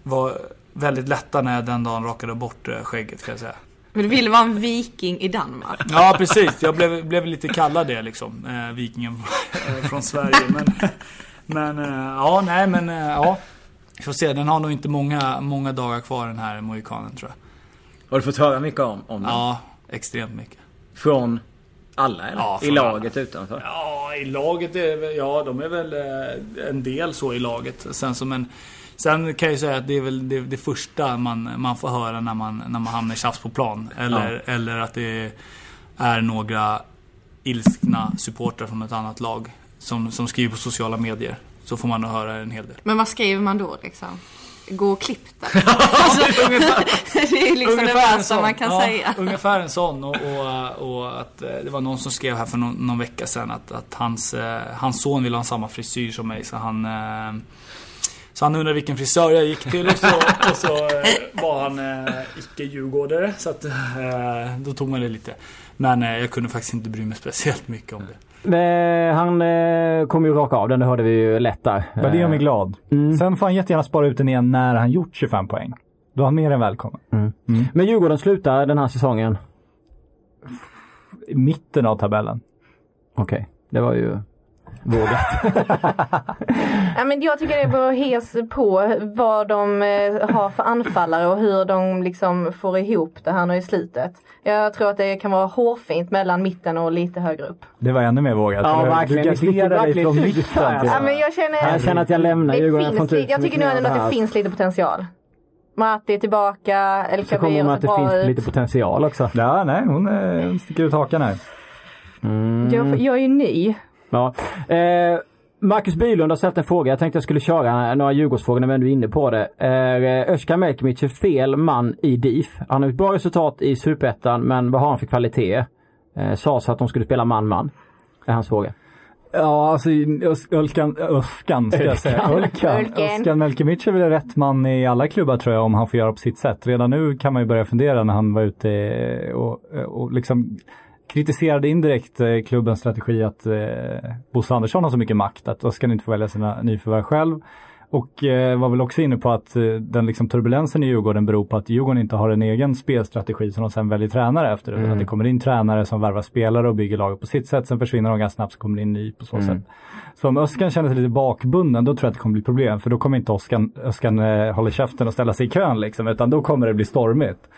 [SPEAKER 1] var väldigt lätta när jag den dagen rakade bort eh, skägget kan jag säga.
[SPEAKER 7] Men du ville vara en viking i Danmark.
[SPEAKER 1] Ja precis, jag blev, blev lite kallad det liksom. Eh, vikingen från Sverige. Men, men eh, ja, nej men eh, ja. Vi får se, den har nog inte många, många dagar kvar den här mohikanen tror jag.
[SPEAKER 2] Har du fått höra mycket om, om den?
[SPEAKER 1] Ja, extremt mycket.
[SPEAKER 2] Från alla eller?
[SPEAKER 1] Ja,
[SPEAKER 2] I laget utanför?
[SPEAKER 1] Ja, i laget är ja de är väl eh, en del så i laget. Sen som en Sen kan jag säga att det är väl det, det första man, man får höra när man, när man hamnar i tjafs på plan. Eller, eller att det är några ilskna supportrar från ett annat lag som, som skriver på sociala medier. Så får man nog höra en hel del.
[SPEAKER 7] Men vad skriver man då liksom? Gå och klipp dig. alltså, det är liksom det värsta man kan
[SPEAKER 1] ja,
[SPEAKER 7] säga.
[SPEAKER 1] Ungefär en sån. Och, och, och att eh, det var någon som skrev här för någon, någon vecka sedan att, att hans, eh, hans son ville ha samma frisyr som mig. Så han, eh, så han undrade vilken frisör jag gick till och så, och så eh, var han eh, icke-djurgårdare. Så att, eh, då tog man det lite. Men eh, jag kunde faktiskt inte bry mig speciellt mycket om det.
[SPEAKER 3] Han eh, kommer ju raka av den, det hörde vi ju lätt där.
[SPEAKER 4] Var det gör mig
[SPEAKER 3] Eh,
[SPEAKER 4] glad.
[SPEAKER 3] Mm.
[SPEAKER 4] Sen får han jättegärna spara ut den igen när han gjort 25 poäng. Då är han mer än välkommen.
[SPEAKER 3] Men Djurgården slutar den här säsongen.
[SPEAKER 4] I mitten av tabellen.
[SPEAKER 3] Okej, det var ju vågat.
[SPEAKER 5] Ja, men jag tycker det beror hes på vad de eh, har för anfallare och hur de liksom får ihop det här nu i slutet. Jag tror att det kan vara hårfint mellan mitten och lite högre upp.
[SPEAKER 4] Det var ännu mer vågat.
[SPEAKER 3] Ja,
[SPEAKER 4] Du-
[SPEAKER 3] verkligen.
[SPEAKER 4] Du garderar dig
[SPEAKER 3] verkligen
[SPEAKER 4] från
[SPEAKER 3] ut
[SPEAKER 4] mitten.
[SPEAKER 5] Ja, men jag känner,
[SPEAKER 3] Jag känner att jag lämnar
[SPEAKER 5] det
[SPEAKER 3] Djurgården. Jag
[SPEAKER 5] finns,
[SPEAKER 3] ut
[SPEAKER 5] jag tycker
[SPEAKER 3] mer
[SPEAKER 5] ändå att det
[SPEAKER 3] här.
[SPEAKER 5] finns lite potential. Matti är tillbaka, El
[SPEAKER 3] Så kommer man
[SPEAKER 5] ser
[SPEAKER 3] att det
[SPEAKER 5] bra
[SPEAKER 3] finns
[SPEAKER 5] ut.
[SPEAKER 3] lite potential också.
[SPEAKER 4] Ja, nej, hon, eh, hon sticker ut hakan här.
[SPEAKER 3] Mm.
[SPEAKER 5] Jag, jag är ju ny.
[SPEAKER 3] Ja. Eh, Marcus Bylund har ställt en fråga. Jag tänkte jag skulle köra några Djurgårdsfrågor när vi ändå är inne på det. Är eh, Özcan Melkemic fel man i DIF? Han har ett bra resultat i Superettan men vad har han för kvalitet? Eh, Sades att de skulle spela man-man. är hans fråga.
[SPEAKER 4] Ja, alltså Ölkan, Öskan ska jag säga. Ölkan. Özcan Melkemic är väl rätt man i alla klubbar tror jag om han får göra på sitt sätt. Redan nu kan man ju börja fundera när han var ute och, och liksom kritiserade indirekt eh, klubbens strategi att eh, Bosse Andersson har så mycket makt att Özcan inte får välja sina nyförvärv själv. Och eh, var väl också inne på att den liksom turbulensen i Djurgården beror på att Djurgården inte har en egen spelstrategi som de sen väljer tränare efter.
[SPEAKER 3] Mm.
[SPEAKER 4] Att det kommer in tränare som värvar spelare och bygger laget på sitt sätt. Sen försvinner de ganska snabbt så kommer det in ny på så
[SPEAKER 3] Mm.
[SPEAKER 4] sätt. Så om Öskan känner sig lite bakbunden då tror jag att det kommer bli problem. För då kommer inte Öskan, Öskan eh, hålla käften och ställa sig i kön liksom. Utan då kommer det bli stormigt.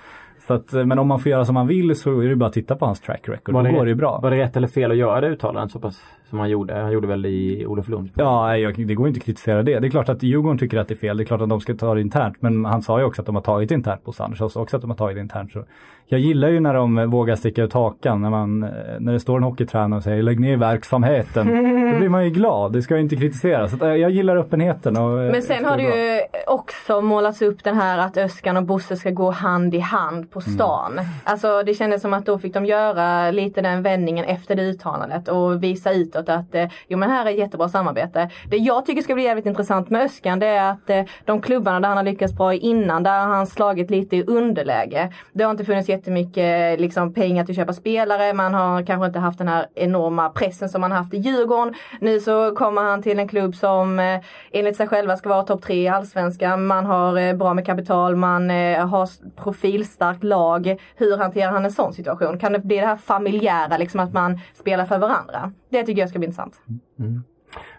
[SPEAKER 4] Så att, eh, men om man får göra som man vill så är det bara att titta på hans track record. Då går det ju bra.
[SPEAKER 3] Var det rätt eller fel att göra det uttalandet så pass som han gjorde? Han gjorde väl i Olof Lund?
[SPEAKER 4] Ja, jag, det går inte att kritisera det. Det är klart att Djurgården tycker att det är fel. Det är klart att de ska ta det internt. Men han sa ju också att de har tagit internt på Sanders. Han sa också att de har tagit det internt. Så jag gillar ju när de vågar sticka ut hakan. När, man, eh, när det står en hockeytränare och säger lägg ner verksamheten. Då blir man ju glad. Det ska jag inte kritisera. Så att, eh, jag gillar öppenheten. Och, eh,
[SPEAKER 5] Men sen har
[SPEAKER 4] det
[SPEAKER 5] det ju också målats upp den här att Öskan och Bosse ska gå hand i hand på stan. Alltså det kändes som att då fick de göra lite den vändningen efter det uttalandet och visa utåt att eh, jo men här är ett jättebra samarbete. Det jag tycker ska bli jävligt intressant med Öskan det är att eh, de klubbarna där han har lyckats bra innan, där har han slagit lite i underläge. Det har inte funnits jättemycket eh, liksom, pengar till att köpa spelare, man har kanske inte haft den här enorma pressen som man haft i Djurgården. Nu så kommer han till en klubb som enligt sig själva ska vara topp tre i Allsvenskan. Man har bra med kapital, man har profilstarkt lag. Hur hanterar han en sån situation? Kan det bli det här familjära, liksom att man spelar för varandra? Det tycker jag ska bli intressant.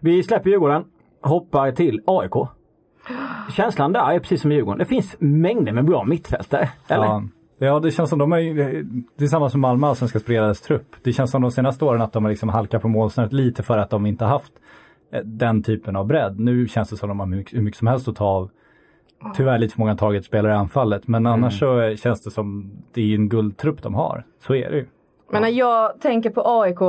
[SPEAKER 3] Vi släpper Djurgården. Hoppar till AIK. Känslan där är precis som i Djurgården. Det finns mängder med bra mittfältare. Eller?
[SPEAKER 4] Ja. Ja, det känns som de är tillsammans med Malmö Allsvenska spelades trupp. Det känns som de senaste åren att de har liksom halkat på målsnöret lite för att de inte haft eh, den typen av bredd. Nu känns det som de har hur mycket, som helst att ta av. Tyvärr lite för många taget spelare i anfallet. Men annars så eh, känns det som det är en guldtrupp de har. Så är det ju.
[SPEAKER 5] Men när jag tänker på AIK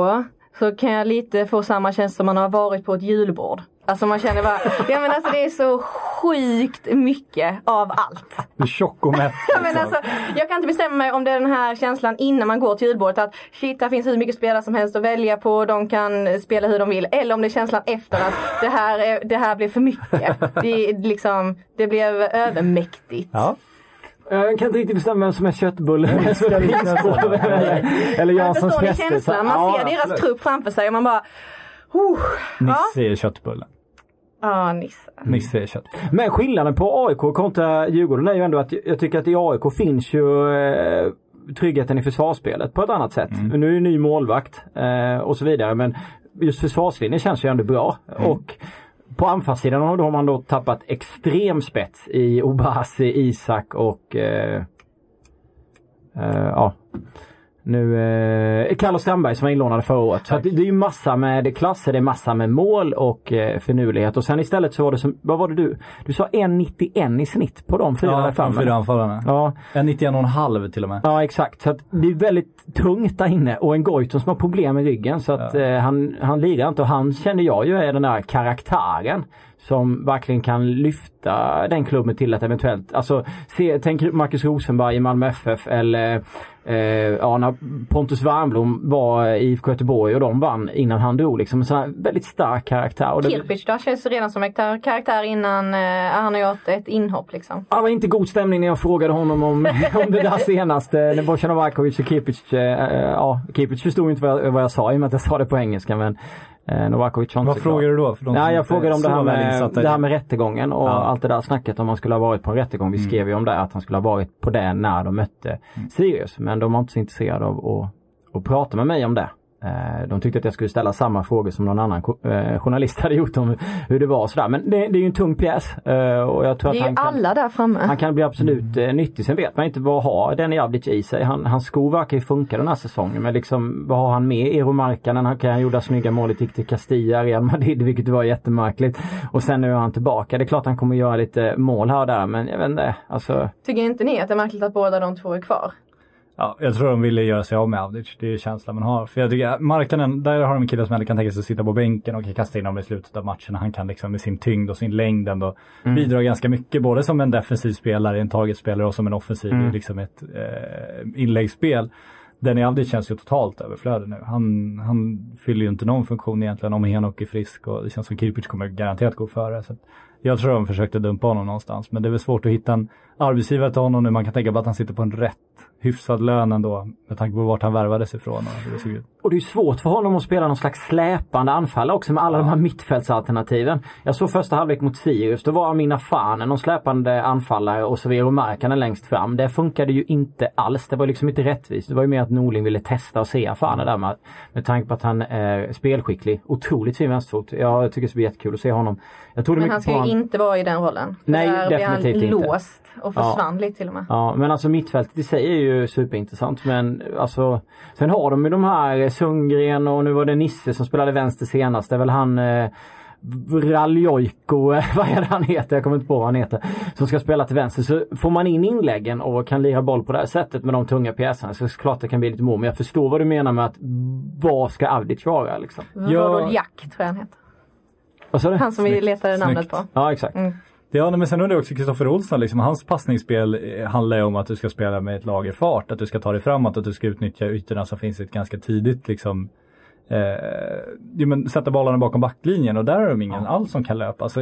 [SPEAKER 5] så kan jag lite få samma känsla som man har varit på ett julbord. Alltså man känner bara, ja men alltså det är så sjukt mycket av allt.
[SPEAKER 4] Du är tjock och mätt.
[SPEAKER 5] Ja, men
[SPEAKER 4] liksom.
[SPEAKER 5] alltså, jag kan inte bestämma mig om det är den här känslan innan man går till julbordet att shit, här finns hur mycket spelare som helst att välja på, de kan spela hur de vill. Eller om det är känslan efter att det här, är, det här blev för mycket. Det, är liksom, det blev övermäktigt.
[SPEAKER 4] Ja.
[SPEAKER 3] Jag kan inte riktigt bestämma vem som är köttbullen. Eller
[SPEAKER 5] Jag
[SPEAKER 3] Janssons
[SPEAKER 5] förstår känslan, man
[SPEAKER 3] Ja,
[SPEAKER 5] ser deras
[SPEAKER 3] absolut.
[SPEAKER 5] trupp framför sig och man bara oh,
[SPEAKER 4] Nisse är köttbullen.
[SPEAKER 5] Ja, Nisse.
[SPEAKER 4] Nisse är köttbullen.
[SPEAKER 3] Men skillnaden på AIK kontra Djurgården är ju ändå att jag tycker att i AIK finns ju eh, tryggheten i försvarsspelet på ett annat sätt. Nu är det ny målvakt eh, och så vidare men just försvarslinjen känns ju ändå bra. Och på anfallssidan har då har man då tappat extrem spets i Obasi, Isak och eh, eh, ja. Nu, eh, Carlos Strandberg som var inlånad förra året. Så det, det är ju massa med klasser, det är massa med mål och eh, finurlighet. Och sen istället så var det som, vad var det du? Du sa 1,91 i snitt på de fyra där
[SPEAKER 4] Ja, de
[SPEAKER 3] framme.
[SPEAKER 4] fyra anfallarna.
[SPEAKER 3] Ja,
[SPEAKER 4] En 91,5 till och med.
[SPEAKER 3] ja exakt. Så att det är väldigt tungt där inne och en Goitom som har problem med ryggen så att eh, han, han lirar inte och han känner jag ju är den där karaktären som verkligen kan lyfta den klubben till att eventuellt, alltså se, tänk Marcus Rosenberg i Malmö FF eller ja, när Pontus Wernbloom var i IFK Göteborg och de vann innan han drog liksom. En sån här väldigt stark karaktär. Och det,
[SPEAKER 5] då känns redan som en kar- karaktär innan eh, han har gjort ett inhopp liksom.
[SPEAKER 3] Ja, det var inte god stämning när jag frågade honom om, om det där senaste. När Bojan Novakovic och Kipic, eh, ja, Kipic förstod inte vad jag, vad jag sa i och med att jag sa det på engelska men eh, Novakovic var inte
[SPEAKER 4] Vad frågar du då? För de
[SPEAKER 3] Nej, jag frågade om det här, med, det här med rättegången och
[SPEAKER 4] Ja. Mm.
[SPEAKER 3] allt det där snacket om man skulle ha varit på en rättegång. Vi skrev ju om det att han skulle ha varit på det när de mötte Sirius. Men de var inte så intresserade av att, att prata med mig om det. Eh, De tyckte att jag skulle ställa samma frågor som någon annan eh, journalist hade gjort om hur det var och sådär. Men det, det är ju en tung pjäs. eh, Och jag tror
[SPEAKER 5] Det
[SPEAKER 3] att
[SPEAKER 5] är
[SPEAKER 3] han kan...
[SPEAKER 5] alla där framme.
[SPEAKER 3] Han kan bli absolut eh, nyttig. Sen vet man inte vad har Denny Avdic i sig. Han, hans skor verkar ju funka den här säsongen. Men liksom vad har han med? Eero Markkanen, han kan gjorde snygga målet gick till Castilla, Real Madrid, vilket var jättemärkligt. Och sen nu är han tillbaka. Det är klart han kommer göra lite mål här och där men jag vet inte. Alltså,
[SPEAKER 5] Tycker inte ni att det är märkligt att båda de två är kvar?
[SPEAKER 4] Ja, jag tror de ville göra sig av med Avdic. Det är känslan man har. För jag tycker Markkanen, där har de en kille som ändå kan tänka sig att sitta på bänken och kan kasta in dem i slutet av matchen. Han kan liksom med sin tyngd och sin längd ändå
[SPEAKER 3] Mm.
[SPEAKER 4] bidra ganska mycket. Både som en defensiv spelare, en targetspelare och som en offensiv
[SPEAKER 3] Mm.
[SPEAKER 4] liksom ett eh, inläggsspel. Denny Avdic känns ju totalt överflödig nu. Han, han fyller ju inte någon funktion egentligen om Henok är frisk och det känns som Kirpic kommer garanterat gå före. Så jag tror de försökte dumpa honom någonstans men det är väl svårt att hitta en arbetsgivare till honom nu. Man kan tänka på att han sitter på en rätt hyfsad lön ändå med tanke på vart han värvades ifrån och hur det såg ut.
[SPEAKER 3] Och det är svårt för honom att spela någon slags släpande anfallare också med alla de här mittfältsalternativen. Jag såg första halvlek mot Sirius. Då var Amina Fane någon släpande anfallare och Severo Markkanen längst fram. Det funkade ju inte alls. Det var liksom inte rättvist. Det var ju mer att Norling ville testa och se Fane där med, med tanke på att han är spelskicklig. Otroligt fin vänsterfot. Jag tycker det ska bli jättekul att se honom. Jag trodde
[SPEAKER 5] Men
[SPEAKER 3] mycket
[SPEAKER 5] han ska ju
[SPEAKER 3] honom.
[SPEAKER 5] inte vara i den rollen.
[SPEAKER 3] Nej,
[SPEAKER 5] där blir
[SPEAKER 3] definitivt
[SPEAKER 5] han
[SPEAKER 3] inte.
[SPEAKER 5] låst och
[SPEAKER 3] Ja.
[SPEAKER 5] försvann lite till och med.
[SPEAKER 3] Ja, men alltså mittfältet i sig är ju superintressant. Men alltså, sen har de ju de här Sundgren och nu var det Nisse som spelade vänster senast. Det är väl han eh, Raljojko, eh, vad är det han heter? Jag kommer inte på vad han heter. Som ska spela till vänster. Så får man in inläggen och kan lira boll på det här sättet med de tunga pjäserna så det klart det kan bli lite mål. Men jag förstår vad du menar med att vad ska Avdic vara liksom?
[SPEAKER 4] Ja.
[SPEAKER 5] Rodol Jack tror jag han heter.
[SPEAKER 3] Vad sa du?
[SPEAKER 5] Han som vi
[SPEAKER 4] Snyggt,
[SPEAKER 5] letade namnet
[SPEAKER 4] snyggt.
[SPEAKER 5] på.
[SPEAKER 3] Ja, exakt.
[SPEAKER 5] Mm.
[SPEAKER 4] Ja, men sen undrar jag också Kristoffer Olsson, liksom, hans passningsspel eh, handlar ju om att du ska spela med ett lager fart, att du ska ta dig framåt, att du ska utnyttja ytorna som finns i ett ganska tidigt liksom eh, men sätta bollarna bakom backlinjen och där är de ingen alls som kan löpa. Alltså,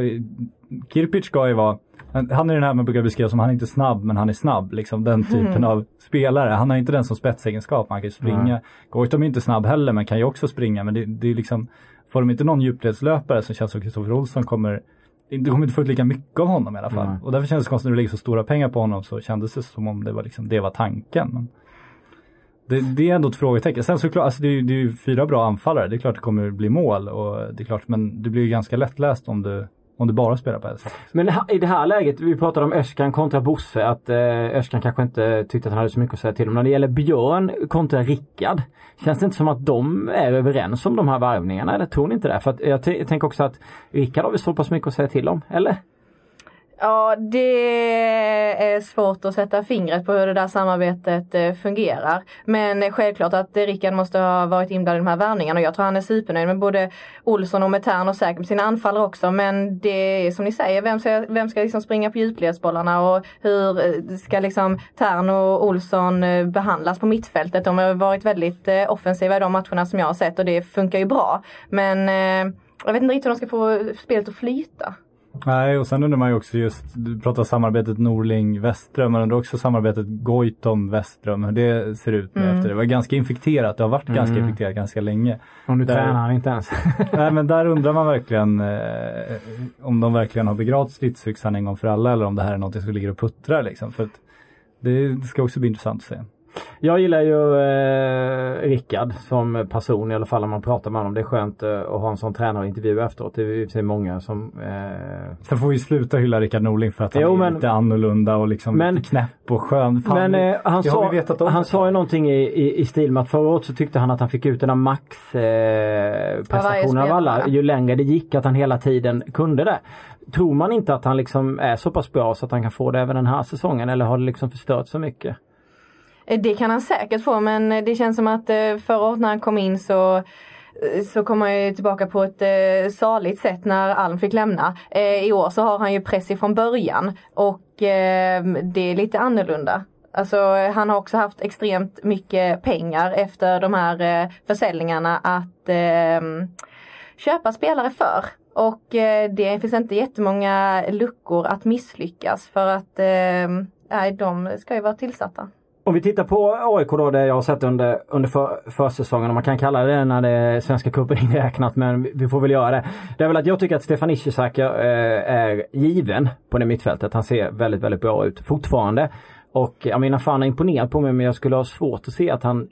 [SPEAKER 4] Kirpic ska ju vara, han är den här man brukar beskriva som han är inte snabb men han är snabb. Liksom den typen av spelare. Han har inte den som spetsegenskap, han kan ju springa.
[SPEAKER 3] Nej.
[SPEAKER 4] Goitom är inte snabb heller men kan ju också springa. Men det, det är liksom, får de inte någon djupledslöpare så känns som Kristoffer Olsson kommer du kommer inte få ut lika mycket av honom i alla fall.
[SPEAKER 3] Nej.
[SPEAKER 4] Och därför kändes det konstigt när du lägger så stora pengar på honom så kändes det som om det var, liksom, det var tanken. Men det, det är ändå ett frågetecken. Sen såklart, alltså det, är, det är ju fyra bra anfallare. Det är klart det kommer bli mål. Och det är klart, men det blir ju ganska lättläst om du, om du bara spelar på ett.
[SPEAKER 3] Men i det här läget, vi pratade om Öskan kontra Bosse, att eh, Öskan kanske inte tyckte att han hade så mycket att säga till om. När det gäller Björn kontra Rickard, känns det inte som att de är överens om de här värvningarna? Eller tror ni inte det? För att jag, jag tänker också att Rickard har väl så pass mycket att säga till om, eller?
[SPEAKER 5] Ja, det är svårt att sätta fingret på hur det där samarbetet eh, fungerar. Men självklart att Rickard måste ha varit inblandad i de här värvningarna och jag tror han är supernöjd med både Olsson och Metern och säkert med sina anfallare också. Men det är som ni säger, vem ska, vem ska liksom springa på djupledsbollarna och hur eh, ska liksom Tern och Olsson eh, behandlas på mittfältet? De har varit väldigt offensiva i de matcherna som jag har sett och det funkar ju bra. Men jag vet inte riktigt hur de ska få spelet att flyta.
[SPEAKER 4] Nej, och sen undrar man ju också just, du pratar samarbetet Norling-Westström, man undrar också samarbetet Goitom-Westström, hur det ser ut nu
[SPEAKER 5] Mm.
[SPEAKER 4] efter. Det var ganska infekterat, det har varit ganska
[SPEAKER 3] Mm.
[SPEAKER 4] infekterat ganska länge.
[SPEAKER 3] Och nu
[SPEAKER 4] Där-
[SPEAKER 3] tränar han inte ens.
[SPEAKER 4] Nej men där undrar man verkligen eh, om de verkligen har begravt stridsyxan en gång för alla eller om det här är något som ligger och puttrar liksom. För att det ska också bli intressant att se.
[SPEAKER 3] Jag gillar ju eh, Rickard som person i alla fall när man pratar med honom. Det är skönt eh, att ha en sån tränarintervju efteråt. Det är ju sig många som eh,
[SPEAKER 4] Sen får vi sluta hylla Rickard Norling för att han
[SPEAKER 3] Jo,
[SPEAKER 4] är
[SPEAKER 3] men-
[SPEAKER 4] lite annorlunda och liksom
[SPEAKER 3] Men-
[SPEAKER 4] lite knäpp och skön. Fan,
[SPEAKER 3] Men eh, han, sa, han sa ju någonting i, i, i stil med att förra året så tyckte han att han fick ut den här max eh, prestationen av alla ju längre det gick. Att han hela tiden kunde det. Tror man inte att han liksom är så pass bra så att han kan få det även den här säsongen eller har det liksom förstört så mycket?
[SPEAKER 5] Eh, det kan han säkert få men eh, det känns som att eh, förra året när han kom in så så kom han ju tillbaka på ett eh, saligt sätt när Alm fick lämna. Eh, I år så har han ju press ifrån början och eh, det är lite annorlunda. Alltså han har också haft extremt mycket pengar efter de här eh, försäljningarna att eh, köpa spelare för. Och eh, det finns inte jättemånga luckor att misslyckas för att eh, de ska ju vara tillsatta.
[SPEAKER 3] Om vi tittar på AIK då, det jag har sett under, under för, försäsongen, om man kan kalla det när det är Svenska cupen inräknat, men vi får väl göra det. Det är väl att jag tycker att Stefan Ishizaki eh, är given på det mittfältet. Han ser väldigt, väldigt bra ut fortfarande. Och jag menar, fan har imponerat på mig, men jag skulle ha svårt att se att han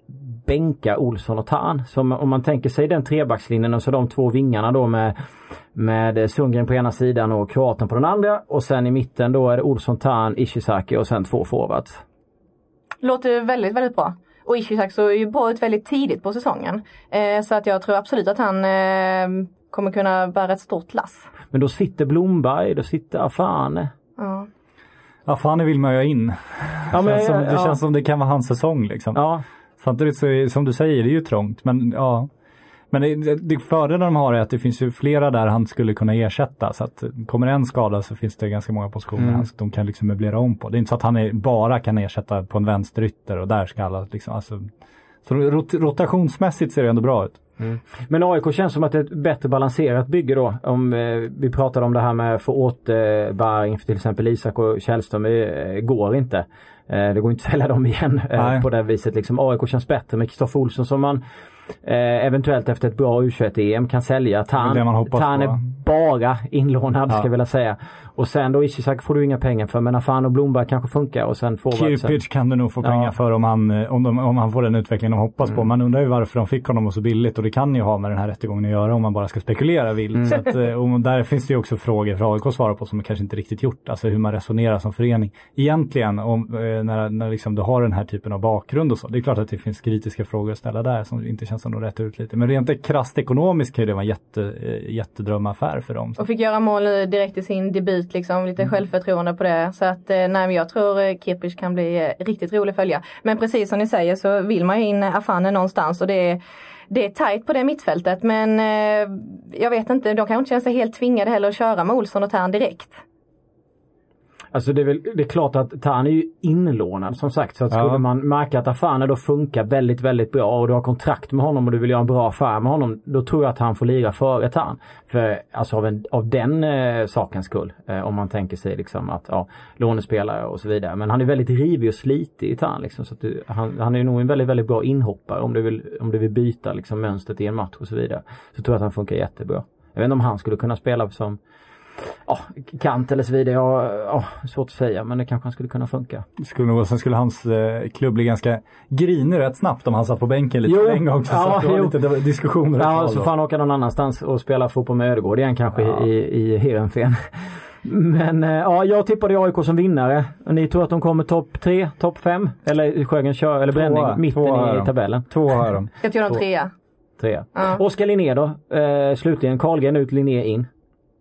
[SPEAKER 3] bänkar Olsson och Tan. Så om- man tänker sig den trebackslinjen och så de två vingarna då med, med Sundgren på ena sidan och Kroaten på den andra. Och sen i mitten då är det Olsson, Tan, Ishizaki och sen två forwards.
[SPEAKER 5] Låter väldigt, väldigt bra. Och Ishizak såg ju bra ut väldigt tidigt på säsongen. Eh, så att jag tror absolut att han eh, kommer kunna bära ett stort lass.
[SPEAKER 3] Men då sitter Blomberg, då sitter Afane.
[SPEAKER 5] Ja.
[SPEAKER 4] Fan vill man ju ha in.
[SPEAKER 3] Ja, men,
[SPEAKER 4] känns som, det
[SPEAKER 3] ja.
[SPEAKER 4] känns som det kan vara hans säsong liksom.
[SPEAKER 3] Ja,
[SPEAKER 4] Samtidigt så är, som du säger, det är ju trångt. Men ja. Men det, det, fördelen de har är att det finns ju flera där han skulle kunna ersätta. Så att kommer en skada så finns det ganska många positioner
[SPEAKER 3] Mm.
[SPEAKER 4] han, de kan liksom möblera om på. Det är inte så att han är, bara kan ersätta på en vänsterytter och där ska alla liksom, alltså. Så rot, rotationsmässigt ser det ändå bra ut.
[SPEAKER 3] Men AIK känns som att det är ett bättre balanserat bygge då. Om eh, vi pratade om det här med få återbäring för till exempel Isak och Källström. Det går inte. Eh, det går inte att sälja dem igen eh, på det viset. Liksom. AIK känns bättre med Kristoffer Olsson som man eh, eventuellt efter ett bra U21-EM kan sälja. Tan, Tan är bara inlånad
[SPEAKER 4] Ja.
[SPEAKER 3] ska jag vilja säga. Och sen då Ishizak får du inga pengar för men Afan och Blomberg kanske funkar och sen forwardsen.
[SPEAKER 4] Cupid kan du nog få
[SPEAKER 3] Ja.
[SPEAKER 4] pengar för om han, eh, om, de, om han får den utveckling de hoppas
[SPEAKER 3] Mm.
[SPEAKER 4] på. Man undrar ju varför de fick honom så billigt och det kan ju ha med den här rättegången att göra om man bara ska spekulera vilt.
[SPEAKER 3] Mm.
[SPEAKER 4] Så att, eh, och där finns det ju också frågor för AIK att svara på som kanske inte riktigt gjort. Alltså hur man resonerar som förening. Egentligen om, eh, när, när liksom du har den här typen av bakgrund och så. Det är klart att det finns kritiska frågor att ställa där som inte känns som de rätt ut lite. Men rent krasst ekonomiskt kan ju det vara en jätte, jättedrömaffär för dem.
[SPEAKER 5] Och fick göra mål direkt i sin debut liksom. Lite
[SPEAKER 3] Mm.
[SPEAKER 5] självförtroende på det. Så att eh, nej men jag tror eh, Kirpich kan bli eh, riktigt rolig att följa. Men precis som ni säger så vill man ju in Afane någonstans och det är det är tajt på det mittfältet men jag vet inte, de kanske inte känner sig helt tvingade heller att köra med Olsson och Tern direkt.
[SPEAKER 3] Alltså det är, väl, det är klart att Tan är ju inlånad som sagt. Så att
[SPEAKER 4] Ja.
[SPEAKER 3] skulle man märka att Afane då funkar väldigt, väldigt bra och du har kontrakt med honom och du vill göra en bra affär med honom. Då tror jag att han får lira före Tan. För alltså av, en, av den eh, sakens skull. Eh, om man tänker sig liksom att ja, lånespelare och så vidare. Men han är väldigt rivig och slitig i Tan liksom. Så att du, han, han är nog en väldigt, väldigt bra inhoppare om du vill, om du vill byta liksom mönstret i en match och så vidare. Så tror jag att han funkar jättebra. Jag vet inte om han skulle kunna spela som ja, kant eller så vidare. Ja, ja, svårt att säga men det kanske han skulle kunna funka.
[SPEAKER 4] Skulle nog, sen skulle hans eh, klubb bli ganska grinig rätt snabbt om han satt på bänken lite
[SPEAKER 3] Jo,
[SPEAKER 4] för en gång. Så,
[SPEAKER 3] ja,
[SPEAKER 4] så att det var lite diskussioner.
[SPEAKER 3] Ja, så får han åka någon annanstans och spela fotboll med Ödegård igen kanske
[SPEAKER 4] Ja.
[SPEAKER 3] i, i Heerenveen. Men eh, ja, jag tippade AIK som vinnare. Ni tror att de kommer topp tre, topp fem? Eller Sjögren kör, eller Bränning,
[SPEAKER 4] Tvåa,
[SPEAKER 3] mitten
[SPEAKER 4] tvåa
[SPEAKER 3] i tabellen?
[SPEAKER 4] Två har de.
[SPEAKER 5] Jag tror de trea.
[SPEAKER 3] Trea.
[SPEAKER 5] Ja.
[SPEAKER 3] Oskar Linné då? Eh, slutligen, Karlgren ut, Linné in.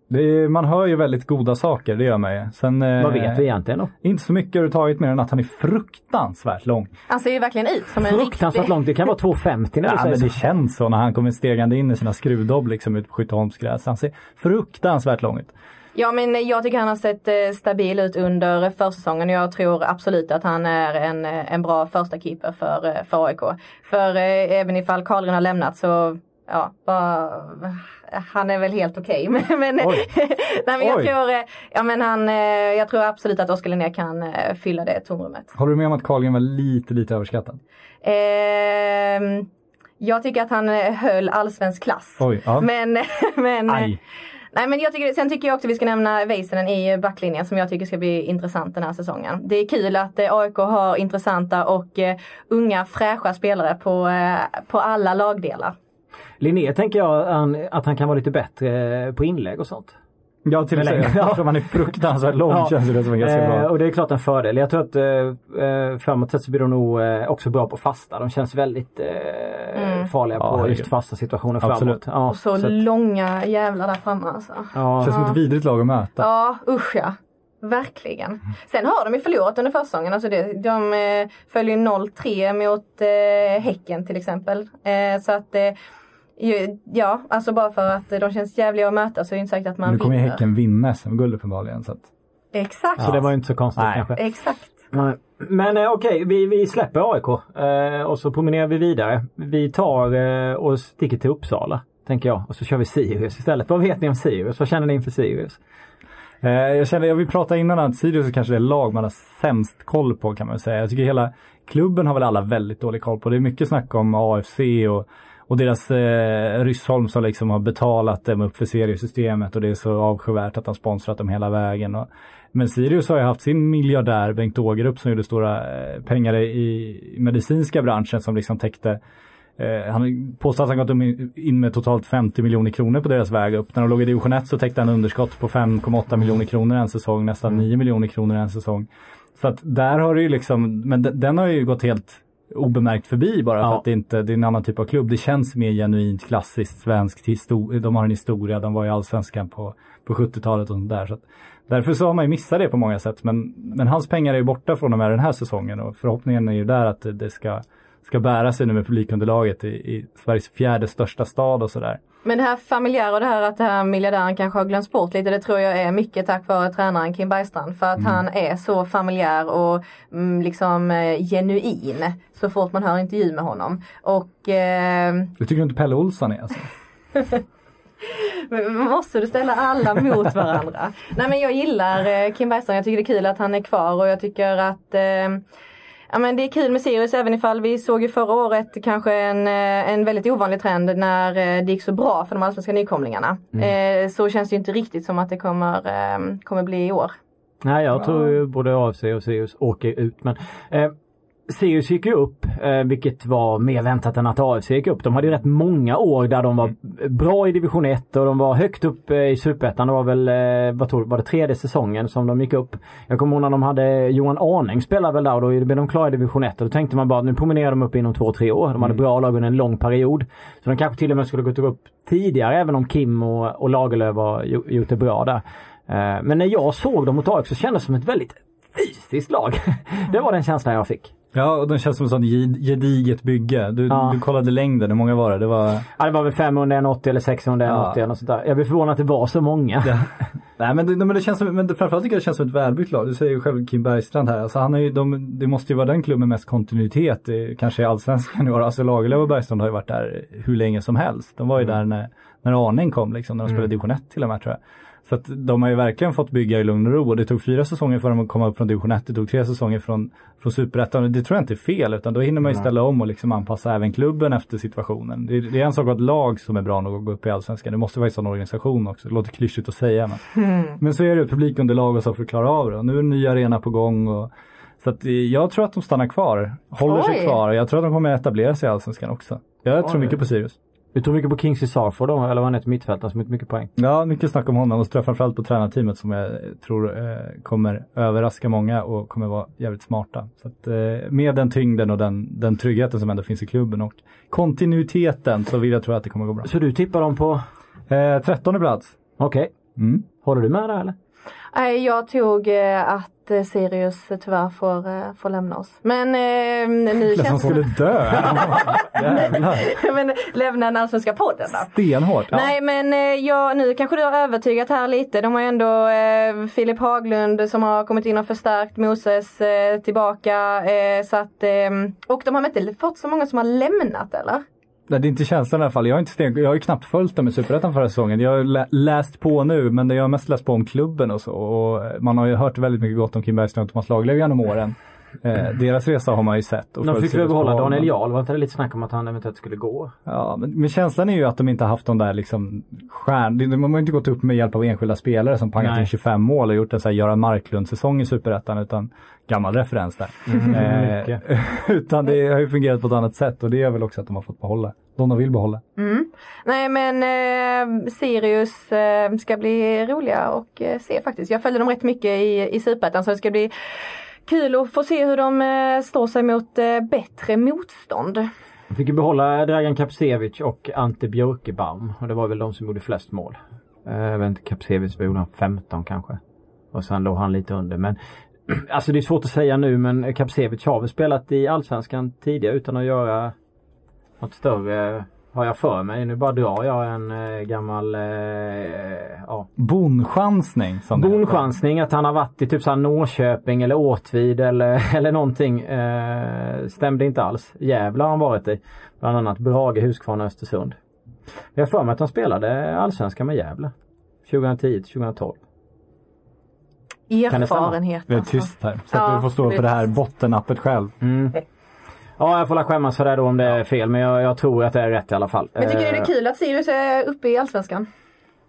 [SPEAKER 4] Det är, man hör ju väldigt goda saker, det gör man ju. Sen, eh,
[SPEAKER 3] Vad vet vi egentligen då?
[SPEAKER 4] Inte så mycket överhuvudtaget mer än att han är fruktansvärt lång.
[SPEAKER 5] Han ser ju verkligen ut som en
[SPEAKER 3] Fruktansvärt
[SPEAKER 5] riktig...
[SPEAKER 3] långt, det kan vara 2,50 när
[SPEAKER 4] Ja,
[SPEAKER 3] vi säger
[SPEAKER 4] men det
[SPEAKER 3] så.
[SPEAKER 4] känns så när han kommer stegande in i sina skruvdobb liksom ut på Skytteholmsgräs. Han ser fruktansvärt lång ut.
[SPEAKER 5] Ja men jag tycker han har sett eh, stabil ut under försäsongen. Jag tror absolut att han är en, en bra första keeper för, eh, för AIK. För eh, även ifall Karlgren har lämnat så ja, bara, han är väl helt okej. men men,
[SPEAKER 4] Oj.
[SPEAKER 5] nej, men jag,
[SPEAKER 4] Oj.
[SPEAKER 5] tror, eh, ja, men han, eh, jag tror absolut att Oskar Linnér kan eh, fylla det tomrummet.
[SPEAKER 4] Håller du med om att Carlgren var lite, lite överskattad?
[SPEAKER 5] Ehm, jag tycker att han eh, höll allsvensk klass.
[SPEAKER 4] Oj, ja.
[SPEAKER 5] Men, men
[SPEAKER 4] Aj.
[SPEAKER 5] Nej men jag tycker, sen tycker jag också vi ska nämna Väisänen i backlinjen som jag tycker ska bli intressant den här säsongen. Det är kul att eh, AIK har intressanta och eh, unga fräscha spelare på, eh, på alla lagdelar.
[SPEAKER 3] Linné tänker jag han, att han kan vara lite bättre på inlägg och sånt.
[SPEAKER 4] Ja, till och
[SPEAKER 3] Men
[SPEAKER 4] med.
[SPEAKER 3] längre.
[SPEAKER 4] Jag tror man är fruktansvärt lång
[SPEAKER 3] Ja.
[SPEAKER 4] känns det som en ganska
[SPEAKER 3] Eh,
[SPEAKER 4] bra.
[SPEAKER 3] och det är klart en fördel. Jag tror att eh, eh, framåt sett så blir de nog eh, också bra på fasta. De känns väldigt eh,
[SPEAKER 5] Mm.
[SPEAKER 3] farliga
[SPEAKER 4] Ja,
[SPEAKER 3] på
[SPEAKER 4] herregud.
[SPEAKER 3] just fasta situationer
[SPEAKER 4] Absolut.
[SPEAKER 3] framåt. Ja,
[SPEAKER 5] Och så,
[SPEAKER 3] så
[SPEAKER 5] långa jävlar där framme alltså.
[SPEAKER 3] ja.
[SPEAKER 4] Känns som ett vidrigt lag att möta.
[SPEAKER 5] Ja usch ja. Verkligen. Sen har de ju förlorat under försäsongen. Alltså det, de eh, följer 0-3 mot eh, Häcken till exempel. Så att ja, alltså bara för att de känns jävliga att möta så är det inte säkert att man
[SPEAKER 4] nu kommer ju
[SPEAKER 5] vinner.
[SPEAKER 4] Häcken vinna SM-guld uppenbarligen. Så att,
[SPEAKER 5] Exakt.
[SPEAKER 3] Så det var ju inte så konstigt
[SPEAKER 4] Nej.
[SPEAKER 3] kanske.
[SPEAKER 5] Exakt.
[SPEAKER 3] Nej. Men eh, okej, vi, vi släpper AIK eh, och så promenerar vi vidare. Vi tar eh, och sticker till Uppsala, tänker jag. Och så kör vi Sirius istället. Vad vet ni om Sirius? Vad känner ni inför Sirius?
[SPEAKER 4] Eh, jag kände, jag vill prata innan att Sirius är kanske det lag man har sämst koll på kan man säga. Jag tycker hela klubben har väl alla väldigt dålig koll på. Det är mycket snack om AFC och, och deras eh, Ryssholm som liksom har betalat dem upp för seriesystemet och det är så avskyvärt att de sponsrat dem hela vägen. Och, men Sirius har ju haft sin miljardär Bengt Ågerup som gjorde stora eh, pengar i, medicinska branschen som liksom täckte Eh, han påstår att han gått in med totalt 50 miljoner kronor på deras väg upp. När de låg i division 1 så täckte han underskott på 5,8 miljoner kronor en säsong, nästan 9 miljoner kronor en säsong. Så att där har det ju liksom, men de- den har ju gått helt obemärkt förbi bara för
[SPEAKER 3] Ja.
[SPEAKER 4] att det inte det är en annan typ av klubb. Det känns mer genuint klassiskt svenskt. De har en historia, de var i allsvenskan på, på 70-talet och sånt där. Så att Därför så har man ju missat det på många sätt. Men, men hans pengar är ju borta från och med den här säsongen och förhoppningen är ju där att det- det ska, ska bära sig nu med publikunderlaget i, i Sveriges fjärde största stad och sådär.
[SPEAKER 5] Men det här familjära och det här att det här miljardären kanske har glömts bort lite. Det tror jag är mycket tack vare tränaren Kim Bergstrand. För att han är så familjär och mm, liksom eh, genuin. Så fort man hör intervju med honom. Och eh,
[SPEAKER 4] Det tycker inte Pelle Olsson är alltså?
[SPEAKER 5] Men Måste du ställa alla mot varandra? Nej men jag gillar eh, Kim Bergstrand. Jag tycker det är kul att han är kvar och jag tycker att eh, Ja men det är kul med Sirius även ifall vi såg ju förra året kanske en, eh, en väldigt ovanlig trend när eh, det gick så bra för de allsvenska nykomlingarna. Eh, så känns det ju inte riktigt som att det kommer, eh, kommer bli i år.
[SPEAKER 3] Nej, jag tror ju både AFC och Sirius åker ut. Men eh, Sirius gick ju upp, eh, vilket var mer väntat än att AFC gick upp. De hade ju rätt många år där de var bra i division 1 och de var högt upp eh, i Superettan. Det var väl, eh, vad tror var det tredje säsongen som de gick upp. Jag kommer ihåg när de hade Johan Arning spelade väl där och då blev de klara i division 1 och då tänkte man bara att nu promenerar de upp inom två, tre år. De hade bra lag under en lång period. Så de kanske till och med skulle gått upp tidigare även om Kim och, och Lagerlöf har gjo- gjort det bra där. Men när jag såg dem mot AIK så kändes det som ett väldigt fysiskt lag. det var den känslan jag fick.
[SPEAKER 4] Ja, och den känns som ett sånt ged- gediget bygge. Du,
[SPEAKER 3] Ja.
[SPEAKER 4] du kollade längden, hur många var det? Det var...
[SPEAKER 3] Ja, det var väl 500, 180 eller 600,
[SPEAKER 4] Ja.
[SPEAKER 3] 180 eller sånt där. Jag blev förvånad att det var så många.
[SPEAKER 4] Nej men det, men det känns som, men framförallt tycker jag det känns som ett välbyggt lag. Du säger ju själv Kim Bergstrand här. Alltså han är ju, de, det måste ju vara den klubben med mest kontinuitet i, kanske i allsvenskan år. Alltså Lagerlöf och Bergstrand har ju varit där hur länge som helst. De var ju där när, när Arning kom liksom, när de spelade division 1 till och med tror jag. Så att de har ju verkligen fått bygga i lugn och ro och det tog fyra säsonger för dem att komma upp från division 1. Det tog tre säsonger från, från superettan. Det tror jag inte är fel utan då hinner man ju ställa om och liksom anpassa även klubben efter situationen. Det, det är en sak att ha ett lag som är bra nog att gå upp i allsvenskan. Det måste vara en organisation också. Det låter klyschigt att säga men, men så är det publikunderlag och så för att klara av det. Och nu är en ny arena på gång. Och, så att eh, jag tror att de stannar kvar. Håller sig
[SPEAKER 5] Oj.
[SPEAKER 4] kvar. Jag tror att de kommer att etablera sig i allsvenskan också. Jag tror
[SPEAKER 3] Oj.
[SPEAKER 4] mycket på Sirius.
[SPEAKER 3] Du tror mycket på Kingsley Sarford då, eller vad han heter, mittfältaren som gjort mycket poäng.
[SPEAKER 4] Ja, mycket snack om honom och framförallt på tränarteamet som jag tror eh, kommer överraska många och kommer vara jävligt smarta. Så att, eh, med den tyngden och den, den tryggheten som ändå finns i klubben och kontinuiteten så vill jag tro att det kommer gå bra.
[SPEAKER 3] Så du tippar dem på...
[SPEAKER 4] Eh, 13 plats.
[SPEAKER 3] Okej.
[SPEAKER 4] Mm.
[SPEAKER 3] Håller du med där eller?
[SPEAKER 5] Nej, jag tog eh, att eh, Sirius tyvärr får, eh, får lämna oss. Men eh, nu
[SPEAKER 4] Det som
[SPEAKER 5] känns
[SPEAKER 4] skulle dö.
[SPEAKER 5] Men lämna den allsvenska podden då.
[SPEAKER 4] Stenhårt. Ja.
[SPEAKER 5] Nej men ja, nu kanske du har övertygat här lite. De har ju ändå eh, Filip Haglund som har kommit in och förstärkt Moses eh, tillbaka. Eh, så att, och de har inte fått så många som har lämnat eller?
[SPEAKER 4] Nej, det är inte känslan i alla fall. Jag har, inte sten... jag har ju knappt följt dem i Superettan förra säsongen. Jag har lä- läst på nu, men jag har mest läst på om klubben och så. Och man har ju hört väldigt mycket gott om Kim Bergström och Thomas Lagerlöf genom åren. Eh, deras resa har man ju sett. Och
[SPEAKER 3] De fick väl behålla
[SPEAKER 4] håll,
[SPEAKER 3] Daniel Jarl, var inte det lite snack om att han eventuellt skulle gå?
[SPEAKER 4] Ja, men, men känslan är ju att de inte har haft de där liksom stjärn... De de har inte gått upp med hjälp av enskilda spelare som pangat in 25 mål och gjort en sån här Göran Marklund-säsong i Superettan utan gammal referens där.
[SPEAKER 3] Mm,
[SPEAKER 4] Eh, utan det har ju fungerat på ett annat sätt och det är väl också att de har fått behålla. De de vill behålla.
[SPEAKER 5] Mm. Nej men eh, Sirius eh, ska bli roliga och eh, se faktiskt. Jag följde dem rätt mycket i, i Superettan så det ska bli kul att få se hur de eh, står sig mot eh, bättre motstånd.
[SPEAKER 3] De fick ju behålla Dragan Kapsevic och Ante Björkebaum. Och det var väl de som gjorde flest mål. Jag vet inte, Kapsevic, gjorde han? 15 kanske? Och sen låg han lite under. Men alltså det är svårt att säga nu men Kapsevic har väl spelat i Allsvenskan tidigare utan att göra något större. Har jag för mig. Nu bara drar jag en eh, gammal eh, ja,
[SPEAKER 4] Bonchansning. som
[SPEAKER 3] bonchansning att han har varit i typ så här Norrköping eller Åtvid eller, eller någonting. Eh, stämde inte alls. Gävle har han varit i. Bland annat Brage, Huskvarna, Östersund. Jag har för mig att han spelade allsvenskan med Gävle. 2010 till 2012. Kan det stämma?
[SPEAKER 5] Erfarenhet
[SPEAKER 4] Det är
[SPEAKER 5] alltså.
[SPEAKER 4] tyst här. Så
[SPEAKER 5] Ja,
[SPEAKER 4] att du får stå för det här bottenappet själv.
[SPEAKER 3] Mm. Ja, jag får la skämmas för det då om det är fel. Men jag, jag tror att det är rätt i alla fall.
[SPEAKER 5] Men tycker du det
[SPEAKER 3] Eh,
[SPEAKER 5] är kul att Sirius är uppe i Allsvenskan?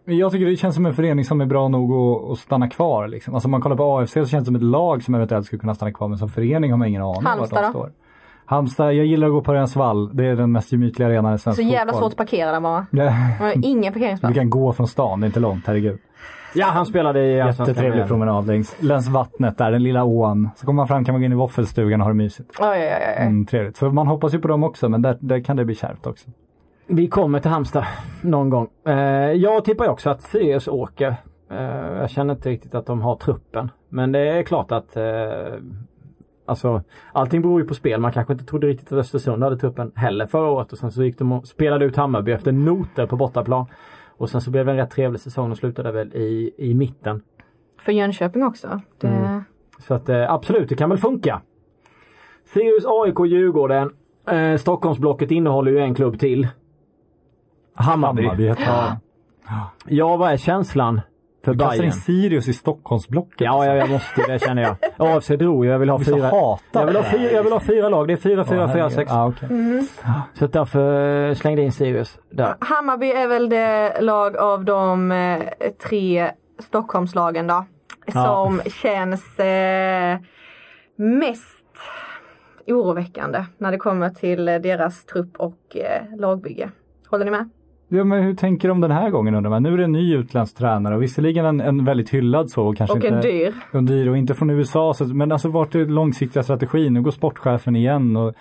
[SPEAKER 4] Jag tycker det känns som en förening som är bra nog att, att stanna kvar. Liksom. Alltså om man kollar på AFC så känns det som ett lag som eventuellt skulle kunna stanna kvar men som förening har man ingen aning
[SPEAKER 5] Halmstad
[SPEAKER 4] vart de
[SPEAKER 5] då?
[SPEAKER 4] står. Halmstad, jag gillar att gå på Örjansvall. Det är den mest gemytliga arenan i svensk
[SPEAKER 5] Så jävla
[SPEAKER 4] fotboll.
[SPEAKER 5] svårt att parkera där bara.
[SPEAKER 4] Ja,
[SPEAKER 5] ingen
[SPEAKER 4] Du
[SPEAKER 5] parkeringsplats.
[SPEAKER 4] kan gå från stan, det är inte långt, herregud.
[SPEAKER 3] Ja, han spelade i Allsvenskan.
[SPEAKER 4] Jättetrevlig promenad längs, längs vattnet där, den lilla ån. Så kommer man fram kan man gå in i våffelstugan och ha det mysigt.
[SPEAKER 5] Oj, oj, oj.
[SPEAKER 4] Mm, trevligt. Så man hoppas ju på dem också men där, där kan det bli kärvt också.
[SPEAKER 3] Vi kommer till Halmstad någon gång. Eh, jag tippar ju också att Sirius åker. Eh, jag känner inte riktigt att de har truppen. Men det är klart att eh, Alltså allting beror ju på spel. Man kanske inte trodde riktigt att Östersund hade truppen heller förra året och sen så gick de och spelade ut Hammarby efter noter på bortaplan. Och sen så blev det en rätt trevlig säsong och slutade väl i, i mitten.
[SPEAKER 5] För Jönköping också. Det...
[SPEAKER 3] Mm. Så att eh, absolut, det kan väl funka. Sirius, AIK, Djurgården. Eh, Stockholmsblocket innehåller ju en klubb till. Hammarby.
[SPEAKER 4] Hammarby det.
[SPEAKER 3] Ja, vad är känslan för
[SPEAKER 4] Du kastar in
[SPEAKER 3] Bayern?
[SPEAKER 4] Sirius i Stockholmsblocket.
[SPEAKER 3] Ja, jag, jag måste det känner jag. AFC drog. Jag vill ha
[SPEAKER 4] så
[SPEAKER 3] fyra.
[SPEAKER 4] hatad.
[SPEAKER 3] Jag vill ha fyra, jag vill ha fyra lag. Det är fyra, fyra,
[SPEAKER 4] Ja,
[SPEAKER 3] fyra, sex.
[SPEAKER 4] Ja, okej.
[SPEAKER 3] Så att därför eh, slängde jag in Sirius där.
[SPEAKER 5] Hammarby är väl det lag av de eh, tre Stockholmslagen då.
[SPEAKER 3] Ja.
[SPEAKER 5] Som känns eh, mest oroväckande när det kommer till eh, deras trupp och eh, lagbygge. Håller ni med?
[SPEAKER 4] Ja, men hur tänker de den här gången undrar man? Nu är det en ny utländsk tränare och visserligen en, en väldigt hyllad så och kanske
[SPEAKER 5] Och
[SPEAKER 4] inte
[SPEAKER 5] en dyr.
[SPEAKER 4] och dyr och inte från USA. Så, men alltså vart är långsiktiga strategin? Nu går sportchefen igen och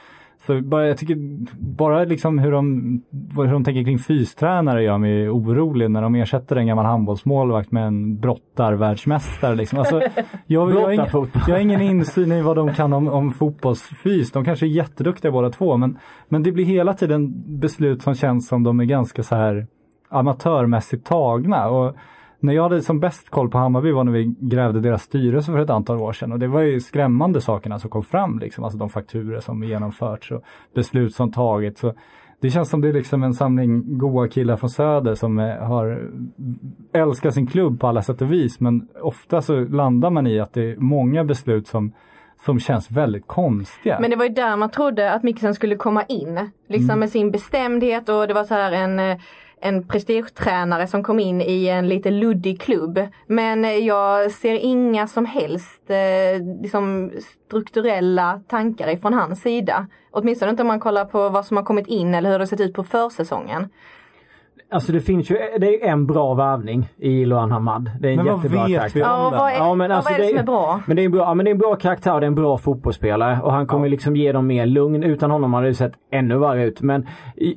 [SPEAKER 4] så bara, jag tycker bara liksom hur de, hur de tänker kring fystränare gör mig orolig när de ersätter en gammal handbollsmålvakt med en brottarvärldsmästare. Liksom. Alltså, jag, jag, har ingen, jag har ingen insyn i vad de kan om, om fotbollsfys. De kanske är jätteduktiga båda två men, men det blir hela tiden beslut som känns som de är ganska så här amatörmässigt tagna. Och när jag hade som bäst koll på Hammarby var när vi grävde deras styrelse för ett antal år sedan och det var ju skrämmande sakerna som kom fram, liksom, alltså de fakturer som genomförts och beslut som tagits. Så det känns som det är liksom en samling goa killar från Söder som eh, har älskar sin klubb på alla sätt och vis men ofta så landar man i att det är många beslut som, som känns väldigt konstiga.
[SPEAKER 5] Men det var ju där man trodde att Mikkelsen skulle komma in. Liksom
[SPEAKER 3] Mm.
[SPEAKER 5] med sin bestämdhet och det var så här en eh, en prestigetränare som kom in i en lite luddig klubb. Men eh, jag ser inga som helst eh, liksom strukturella tankar ifrån hans sida. Åtminstone inte om man kollar på vad som har kommit in eller hur det sett ut på försäsongen.
[SPEAKER 3] Alltså det finns ju, det är en bra värvning i Lohan Hamad. Det är en
[SPEAKER 4] Men vad
[SPEAKER 3] jättebra
[SPEAKER 4] vet
[SPEAKER 3] karaktär.
[SPEAKER 4] vi om
[SPEAKER 5] Ja, vad är,
[SPEAKER 3] Ja, men
[SPEAKER 5] ja,
[SPEAKER 3] alltså
[SPEAKER 5] vad är det
[SPEAKER 3] det-
[SPEAKER 5] som är bra?
[SPEAKER 3] Men det är en bra, ja, men det är en bra karaktär och det är en bra fotbollsspelare. Och han kommer liksom ge dem mer lugn. Utan honom hade det sett ännu värre ut. Men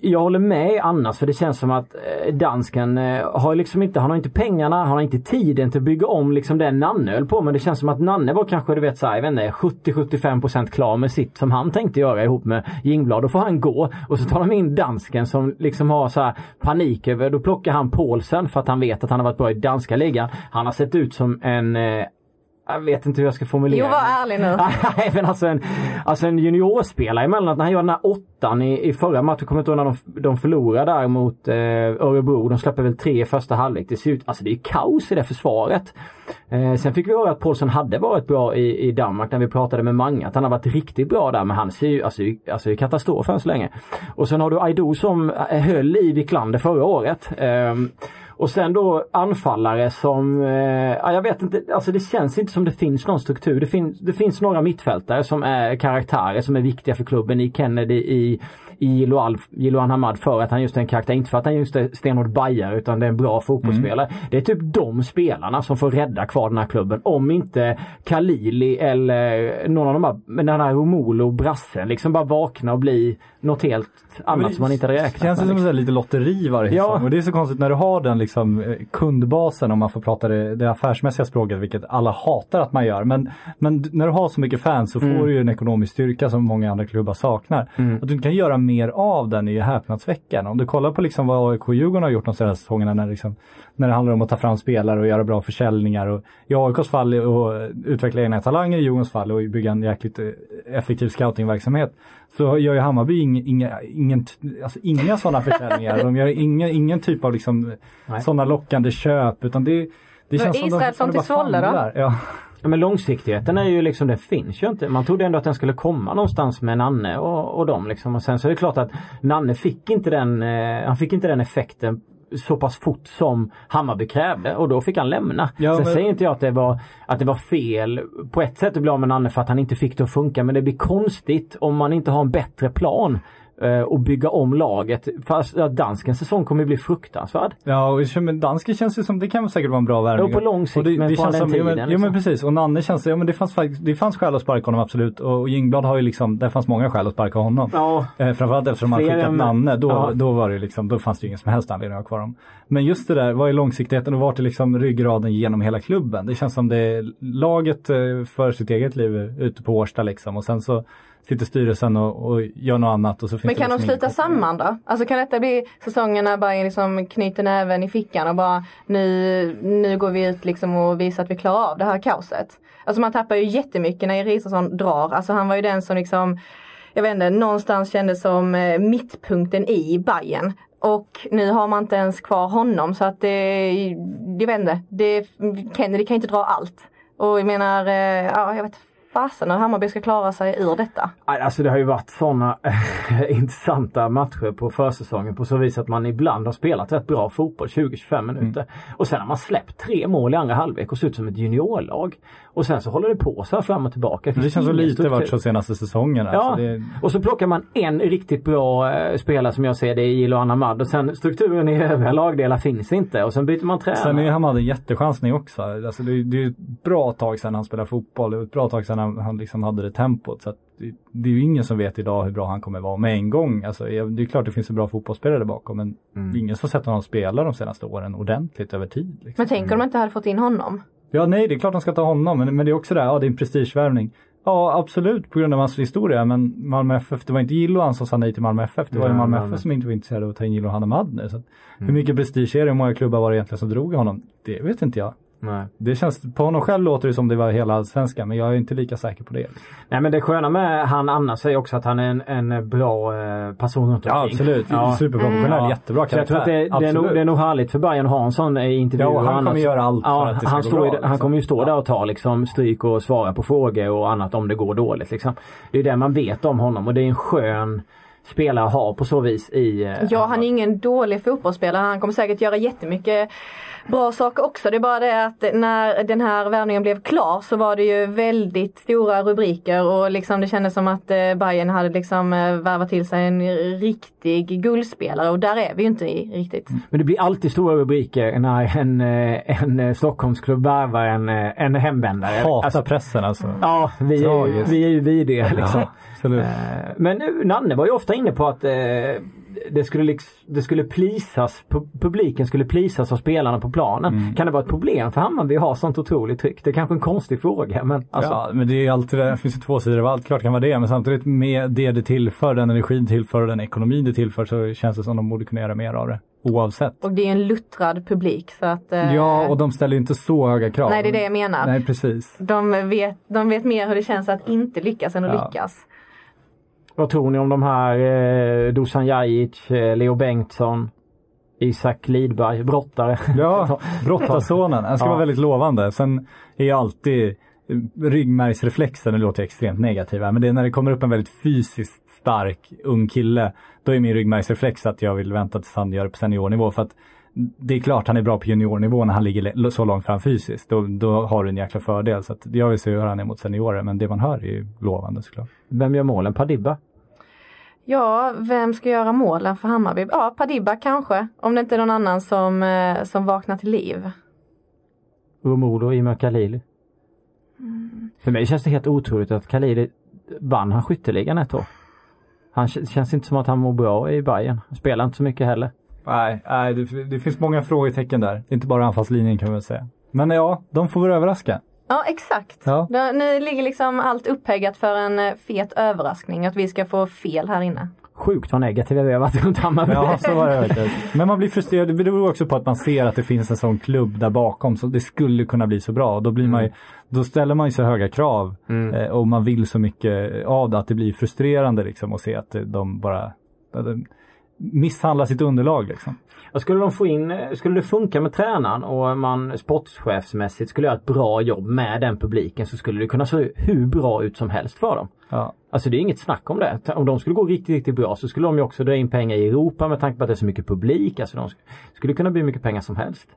[SPEAKER 3] jag håller med annars för det känns som att eh, dansken eh, har liksom inte, han har inte pengarna, han har inte tiden till att bygga om liksom det Nanne höll på med. Det känns som att Nanne var kanske du vet såhär, jag vet inte, 70-75% klar med sitt som han tänkte göra ihop med Jingblad. Då får han gå och så tar de in dansken som liksom har så här panik över, då plockar han Paulsen för att han vet att han har varit bra i danska ligan. Han har sett ut som en eh, jag vet inte hur jag ska formulera
[SPEAKER 5] Jo, var ärlig nu.
[SPEAKER 3] Nej men alltså en, alltså en juniorspelare emellanåt. När han gör den här åttan i, i förra matchen, kommer inte ihåg när de, de förlorade där mot eh, Örebro. De släpper väl tre i första halvlek. Det ser ut, alltså det är kaos i det försvaret. Eh, sen fick vi höra att Paulsson hade varit bra i, i Danmark när vi pratade med Mange. Att han har varit riktigt bra där men han ser ju, alltså, alltså det är katastrof än så länge. Och sen har du Aido som eh, höll i Wiklander förra året. Ehm, och sen då anfallare som, eh, ja, jag vet inte, alltså det känns inte som det finns någon struktur. Det, fin det finns några mittfältare som är karaktärer som är viktiga för klubben i Kennedy, i, i Loal, i Loan Hamad för att han just är en karaktär. Inte för att han just är stenhård bajare utan det är en bra fotbollsspelare. Det är typ de spelarna som får rädda kvar den här klubben. Om inte Khalili eller någon av de här, den här Romolo, brassen, liksom bara vakna och bli något helt annat som man inte räknat
[SPEAKER 4] Känns det
[SPEAKER 3] med.
[SPEAKER 4] som
[SPEAKER 3] liksom.
[SPEAKER 4] lite lotteri varje
[SPEAKER 3] Ja.
[SPEAKER 4] Och det är så konstigt när du har den liksom eh, kundbasen om man får prata det, det affärsmässiga språket, vilket alla hatar att man gör. Men, men när du har så mycket fans så får
[SPEAKER 3] Mm.
[SPEAKER 4] du ju en ekonomisk styrka som många andra klubbar saknar. Att du kan göra mer av den är ju häpnadsväckande. Om du kollar på liksom vad AIK och Djurgården har gjort de senaste säsongerna när, liksom, när det handlar om att ta fram spelare och göra bra försäljningar. Och I AIKs fall och utveckla egna talanger, i Djurgårdens fall och bygga en jäkligt eh, effektiv scoutingverksamhet. Så gör ju Hammarby inga, inga, ingen, alltså inga sådana försäljningar. De gör inga, ingen typ av liksom sådana lockande köp utan det, det känns som de
[SPEAKER 5] Israelsson
[SPEAKER 4] som de
[SPEAKER 5] till
[SPEAKER 4] bara
[SPEAKER 5] Svolle då?
[SPEAKER 4] Ja.
[SPEAKER 3] Ja, men långsiktigheten är ju liksom, det finns ju inte. Man trodde ändå att den skulle komma någonstans med Nanne och, och dem liksom. Och sen så är det klart att Nanne fick inte den, eh, han fick inte den effekten så pass fort som Hammarby krävde och då fick han lämna.
[SPEAKER 4] Ja,
[SPEAKER 3] Sen
[SPEAKER 4] men-
[SPEAKER 3] säger inte jag att det, var, att det var fel på ett sätt att bli av med Nanne för att han inte fick det att funka men det blir konstigt om man inte har en bättre plan och bygga om laget. Fast ja, danskens säsong kommer ju bli fruktansvärd.
[SPEAKER 4] Ja, och men dansken känns ju som, det kan säkert vara en bra värvning.
[SPEAKER 3] Jo, på lång sikt,
[SPEAKER 4] Och det,
[SPEAKER 3] men
[SPEAKER 4] det känns
[SPEAKER 3] den
[SPEAKER 4] som, jo, men,
[SPEAKER 3] tiden,
[SPEAKER 4] jo men
[SPEAKER 3] liksom.
[SPEAKER 4] precis, och Nanne känns, ja men det fanns faktiskt, det fanns skäl att sparka honom absolut. Och Jingblad har ju liksom, det fanns många skäl att sparka honom.
[SPEAKER 3] Ja,
[SPEAKER 4] Eh, framförallt eftersom man
[SPEAKER 3] Fler
[SPEAKER 4] skickat Nanne, då,
[SPEAKER 3] Ja.
[SPEAKER 4] då var det liksom, då fanns det ju ingen som helst anledning att ha kvar honom. Men just det där, vad är långsiktigheten och vart är liksom ryggraden genom hela klubben? Det känns som det är laget eh, för sitt eget liv ute på Årsta liksom och sen så sitter styrelsen och, och gör något annat och så finns
[SPEAKER 5] Men kan de sluta samman då? Alltså kan detta bli säsongen när Bayern liksom knyter näven i fickan och bara nu, nu går vi ut liksom och visar att vi klarar av det här kaoset. Alltså man tappar ju jättemycket när Isaksson drar. Alltså han var ju den som liksom jag vet inte, någonstans kändes som eh, mittpunkten i Bayern. Och nu har man inte ens kvar honom så att det, jag vet inte, det, Kennedy kan inte dra allt. Och jag menar, eh, ja jag vet fasen hur Hammarby ska klara sig ur detta.
[SPEAKER 3] Nej, Alltså det har ju varit sådana intressanta matcher på försäsongen på så vis att man ibland har spelat rätt bra fotboll 20-25 minuter. Och sen har man släppt tre mål i andra halvlek och ser ut som ett juniorlag. Och sen så håller det på så här fram och tillbaka.
[SPEAKER 4] Det känns så lite varit
[SPEAKER 3] struktur.
[SPEAKER 4] så senaste säsongen.
[SPEAKER 3] Ja,
[SPEAKER 4] Alltså det,
[SPEAKER 3] och så plockar man en riktigt bra eh, spelare som jag ser det i Gilo Anamad och sen strukturen i övriga lagdelar finns inte och sen byter man tränare.
[SPEAKER 4] Sen är ju Hamad en jättechansning också. Alltså det, det är ett bra tag sedan han spelade fotboll. Det är ett bra tag sedan han, han liksom hade det tempot. Så att det, det är ju ingen som vet idag hur bra han kommer vara med en gång. Alltså, det är klart det finns en bra fotbollsspelare där bakom men är ingen som sett honom spela de senaste åren ordentligt över tid. Liksom.
[SPEAKER 5] Men tänk om de inte hade fått in honom.
[SPEAKER 4] Ja, nej, det är klart de ska ta honom, men, men det är också det här, ja det är en prestigevärvning. Ja, absolut på grund av hans historia, men Malmö FF, det var inte Gilloan som sa nej till Malmö FF, det var ju Malmö
[SPEAKER 3] nej,
[SPEAKER 4] FF
[SPEAKER 3] nej.
[SPEAKER 4] som inte var intresserade av att ta in Gillo Hanemad nu. Så att, Hur mycket prestige är det, hur många klubbar var det egentligen som drog honom? Det vet inte jag.
[SPEAKER 3] Nej.
[SPEAKER 4] Det känns, på honom själv låter det som det var hela allsvenskan, men jag är inte lika säker på det.
[SPEAKER 3] Nej men det sköna med han annars är också att han är en, en bra eh, person runt
[SPEAKER 4] Ja,
[SPEAKER 3] omkring.
[SPEAKER 4] absolut.
[SPEAKER 3] Ja.
[SPEAKER 4] Superprofessionell,
[SPEAKER 3] Ja.
[SPEAKER 4] jättebra
[SPEAKER 3] Så jag tror
[SPEAKER 4] karaktär.
[SPEAKER 3] att det, det, är nog, det är nog härligt för Bayern att ha en sån eh, intervju.
[SPEAKER 4] Ja, han kommer göra allt för
[SPEAKER 3] ja,
[SPEAKER 4] att det ska
[SPEAKER 3] han,
[SPEAKER 4] gå
[SPEAKER 3] står
[SPEAKER 4] bra,
[SPEAKER 3] ju, han
[SPEAKER 4] liksom.
[SPEAKER 3] kommer ju stå där
[SPEAKER 4] Ja.
[SPEAKER 3] och ta liksom, stryk och svara på frågor och annat om det går dåligt. Liksom. Det är det man vet om honom och det är en skön spelare att ha på så vis i... eh,
[SPEAKER 5] Ja, han är ingen dålig fotbollsspelare. Han kommer säkert göra jättemycket bra saker också. Det är bara det att när den här värvningen blev klar så var det ju väldigt stora rubriker och liksom det kändes som att eh, Bayern hade liksom eh, värvat till sig en riktig guldspelare och där är vi ju inte i riktigt.
[SPEAKER 3] Men det blir alltid stora rubriker när en, eh, en Stockholmsklubb värvar en, en hemvändare.
[SPEAKER 4] Hatar
[SPEAKER 3] Alltså,
[SPEAKER 4] pressen alltså.
[SPEAKER 3] Ja, vi är, vi är ju vid det liksom.
[SPEAKER 4] Ja,
[SPEAKER 3] Men Nanne var ju ofta inne på att eh, det skulle, liksom, det skulle plisas, pu- publiken skulle plisas av spelarna på planen.
[SPEAKER 4] Mm.
[SPEAKER 3] Kan det vara ett problem för Hammarby att ha sånt otroligt tryck? Det är kanske en konstig fråga men alltså.
[SPEAKER 4] ja, men det är ju alltid det, det finns ju två sidor av allt, klart kan vara det. Men samtidigt med det det tillför, den energin tillför och den ekonomin det tillför så känns det som de borde kunna göra mer av det. Oavsett.
[SPEAKER 5] Och det är en luttrad publik så att... eh,
[SPEAKER 4] Ja, och de ställer inte så höga krav.
[SPEAKER 5] Nej, det är det jag menar.
[SPEAKER 4] Nej, precis.
[SPEAKER 5] De, vet, de vet mer hur det känns att inte lyckas än att
[SPEAKER 4] Ja.
[SPEAKER 5] lyckas.
[SPEAKER 3] Vad tror ni om de här eh, Dusan Jajic, eh, Leo Bengtsson, Isak Lidberg, brottare?
[SPEAKER 4] Ja, brottarsonen. Den ska
[SPEAKER 3] Ja.
[SPEAKER 4] vara väldigt lovande. Sen är ju alltid ryggmärgsreflexen, det låter extremt negativ här, men det är när det kommer upp en väldigt fysiskt stark ung kille, då är min ryggmärgsreflex att jag vill vänta tills han gör det på seniornivå. För att det är klart han är bra på juniornivå när han ligger så långt fram fysiskt. Då, då har du en jäkla fördel. Så att jag vill se hur han är mot seniorer, men det man hör är ju lovande såklart.
[SPEAKER 3] Vem gör målen? Padibba?
[SPEAKER 5] Ja, vem ska göra målen för Hammarby? Ja, Padibba kanske. Om det inte är någon annan som, eh, som vaknar till liv.
[SPEAKER 3] Romodo, Ima Khalili? För mig känns det helt otroligt att Khalili vann han skytteligan ett år. Han känns inte som att han mår bra i Bayern. Han spelar inte så mycket heller.
[SPEAKER 4] Nej, nej det, det finns många frågetecken där. Inte bara anfallslinjen kan man väl säga. Men ja, de får väl överraska.
[SPEAKER 5] Ja, exakt.
[SPEAKER 4] Ja.
[SPEAKER 5] Då, nu ligger liksom allt upphäggat för en eh, fet överraskning. Att vi ska få fel här inne.
[SPEAKER 3] Sjukt vad negativa vi har varit runt Hammarby.
[SPEAKER 4] Ja, så var det. Men man blir frustrerad. Det beror också på att man ser att det finns en sån klubb där bakom. Så det skulle kunna bli så bra. Då, blir man ju, då ställer man ju så höga krav. Eh, och man vill så mycket av det att det blir frustrerande liksom att se att de bara att de misshandlar sitt underlag liksom.
[SPEAKER 3] Skulle de få in, skulle det funka med tränaren och man sportchefsmässigt skulle göra ett bra jobb med den publiken så skulle det kunna se hur bra ut som helst för dem.
[SPEAKER 4] Ja.
[SPEAKER 3] Alltså det är inget snack om det. Om de skulle gå riktigt, riktigt bra så skulle de ju också dra in pengar i Europa med tanke på att det är så mycket publik. Alltså de sk- skulle kunna bli mycket pengar som helst.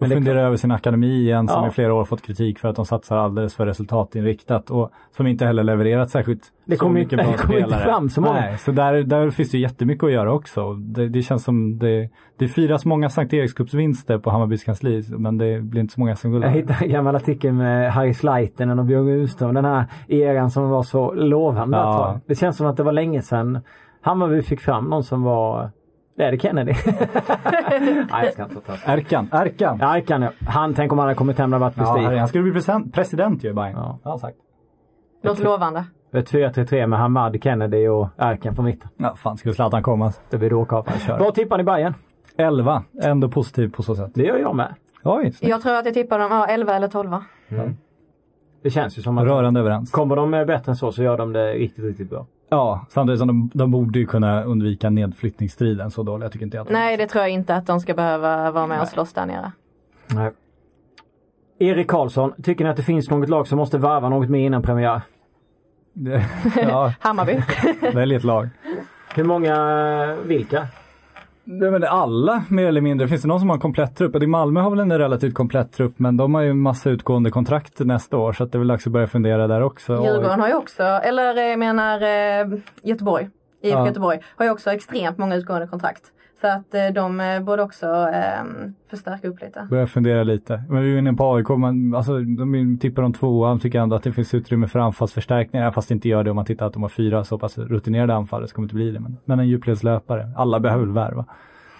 [SPEAKER 4] Och
[SPEAKER 3] det är
[SPEAKER 4] fundera över sin akademi igen som
[SPEAKER 3] Ja.
[SPEAKER 4] i flera år fått kritik för att de satsar alldeles för resultatinriktat och som inte heller levererat särskilt
[SPEAKER 3] Det
[SPEAKER 4] så mycket
[SPEAKER 3] inte-
[SPEAKER 4] bra
[SPEAKER 3] det kommer inte
[SPEAKER 4] spelare.
[SPEAKER 3] fram så många.
[SPEAKER 4] Nej, så där, där finns det jättemycket att göra också. Det, det känns som det, det firas många Sankt Erikscupsvinster på Hammarbys kansli men det blir inte så många som
[SPEAKER 3] Jag
[SPEAKER 4] gullar.
[SPEAKER 3] hittade en gammal artikel med Harry Sleitenen och Björn Rudström. Den här eran som var så lovande.
[SPEAKER 4] Ja.
[SPEAKER 3] Det känns som att det var länge sedan Hammarby fick fram någon som var... Det är det Kennedy. Nej, jag ska inte ta det.
[SPEAKER 4] Erkan, Erkan!
[SPEAKER 3] Ja, Arkan ja. Han, tänk om han hade kommit hem och varit
[SPEAKER 4] Ja,
[SPEAKER 3] prestige.
[SPEAKER 4] herre, han skulle bli president, president ju Bayern.
[SPEAKER 3] Ja.
[SPEAKER 4] Ja. sagt.
[SPEAKER 5] Låter lovande.
[SPEAKER 3] Ett 4-3-3 med Hamad, Kennedy och Arkan på mitten.
[SPEAKER 4] Ja, fan skulle Zlatan komma.
[SPEAKER 3] Det blir råkapare.
[SPEAKER 4] kör.
[SPEAKER 3] Vad tippar ni Bayern?
[SPEAKER 4] 11, ändå positiv på så sätt.
[SPEAKER 3] Det gör jag med.
[SPEAKER 4] Oj, snyggt.
[SPEAKER 5] Jag tror att jag tippar dem ja, 11 eller 12.
[SPEAKER 3] Det känns ju som att
[SPEAKER 4] Rörande överens.
[SPEAKER 3] kommer de med bättre än så så gör de det riktigt, riktigt bra.
[SPEAKER 4] Ja, samtidigt som de, de borde ju kunna undvika nedflyttningsstriden så dåligt. Jag tycker inte jag
[SPEAKER 5] Nej, det tror jag inte att de ska behöva vara med och slåss där nere.
[SPEAKER 3] Nej. Erik Karlsson, tycker ni att det finns något lag som måste varva något mer innan premiär?
[SPEAKER 4] Ja,
[SPEAKER 5] Hammarby.
[SPEAKER 4] välj ett lag.
[SPEAKER 3] Hur många, vilka?
[SPEAKER 4] Nej, men alla mer eller mindre. Finns det någon som har en komplett trupp? Det Malmö har väl en relativt komplett trupp men de har ju en massa utgående kontrakt nästa år så att det är väl dags att börja fundera där också.
[SPEAKER 5] Djurgården har ju också, eller jag menar eh, Göteborg. IFK
[SPEAKER 4] Ja.
[SPEAKER 5] Göteborg har ju också extremt många utgående kontrakt. Så att eh, de eh, borde också eh, förstärka upp lite.
[SPEAKER 4] Börja fundera lite. Men vi är inne på AIK, man, alltså, de tippar de tvåan, tycker ändå att det finns utrymme för anfallsförstärkningar, fast det inte gör det om man tittar att de har fyra så pass rutinerade anfallare, så kommer det inte bli det. Men, men en djupledslöpare, alla behöver väl värva.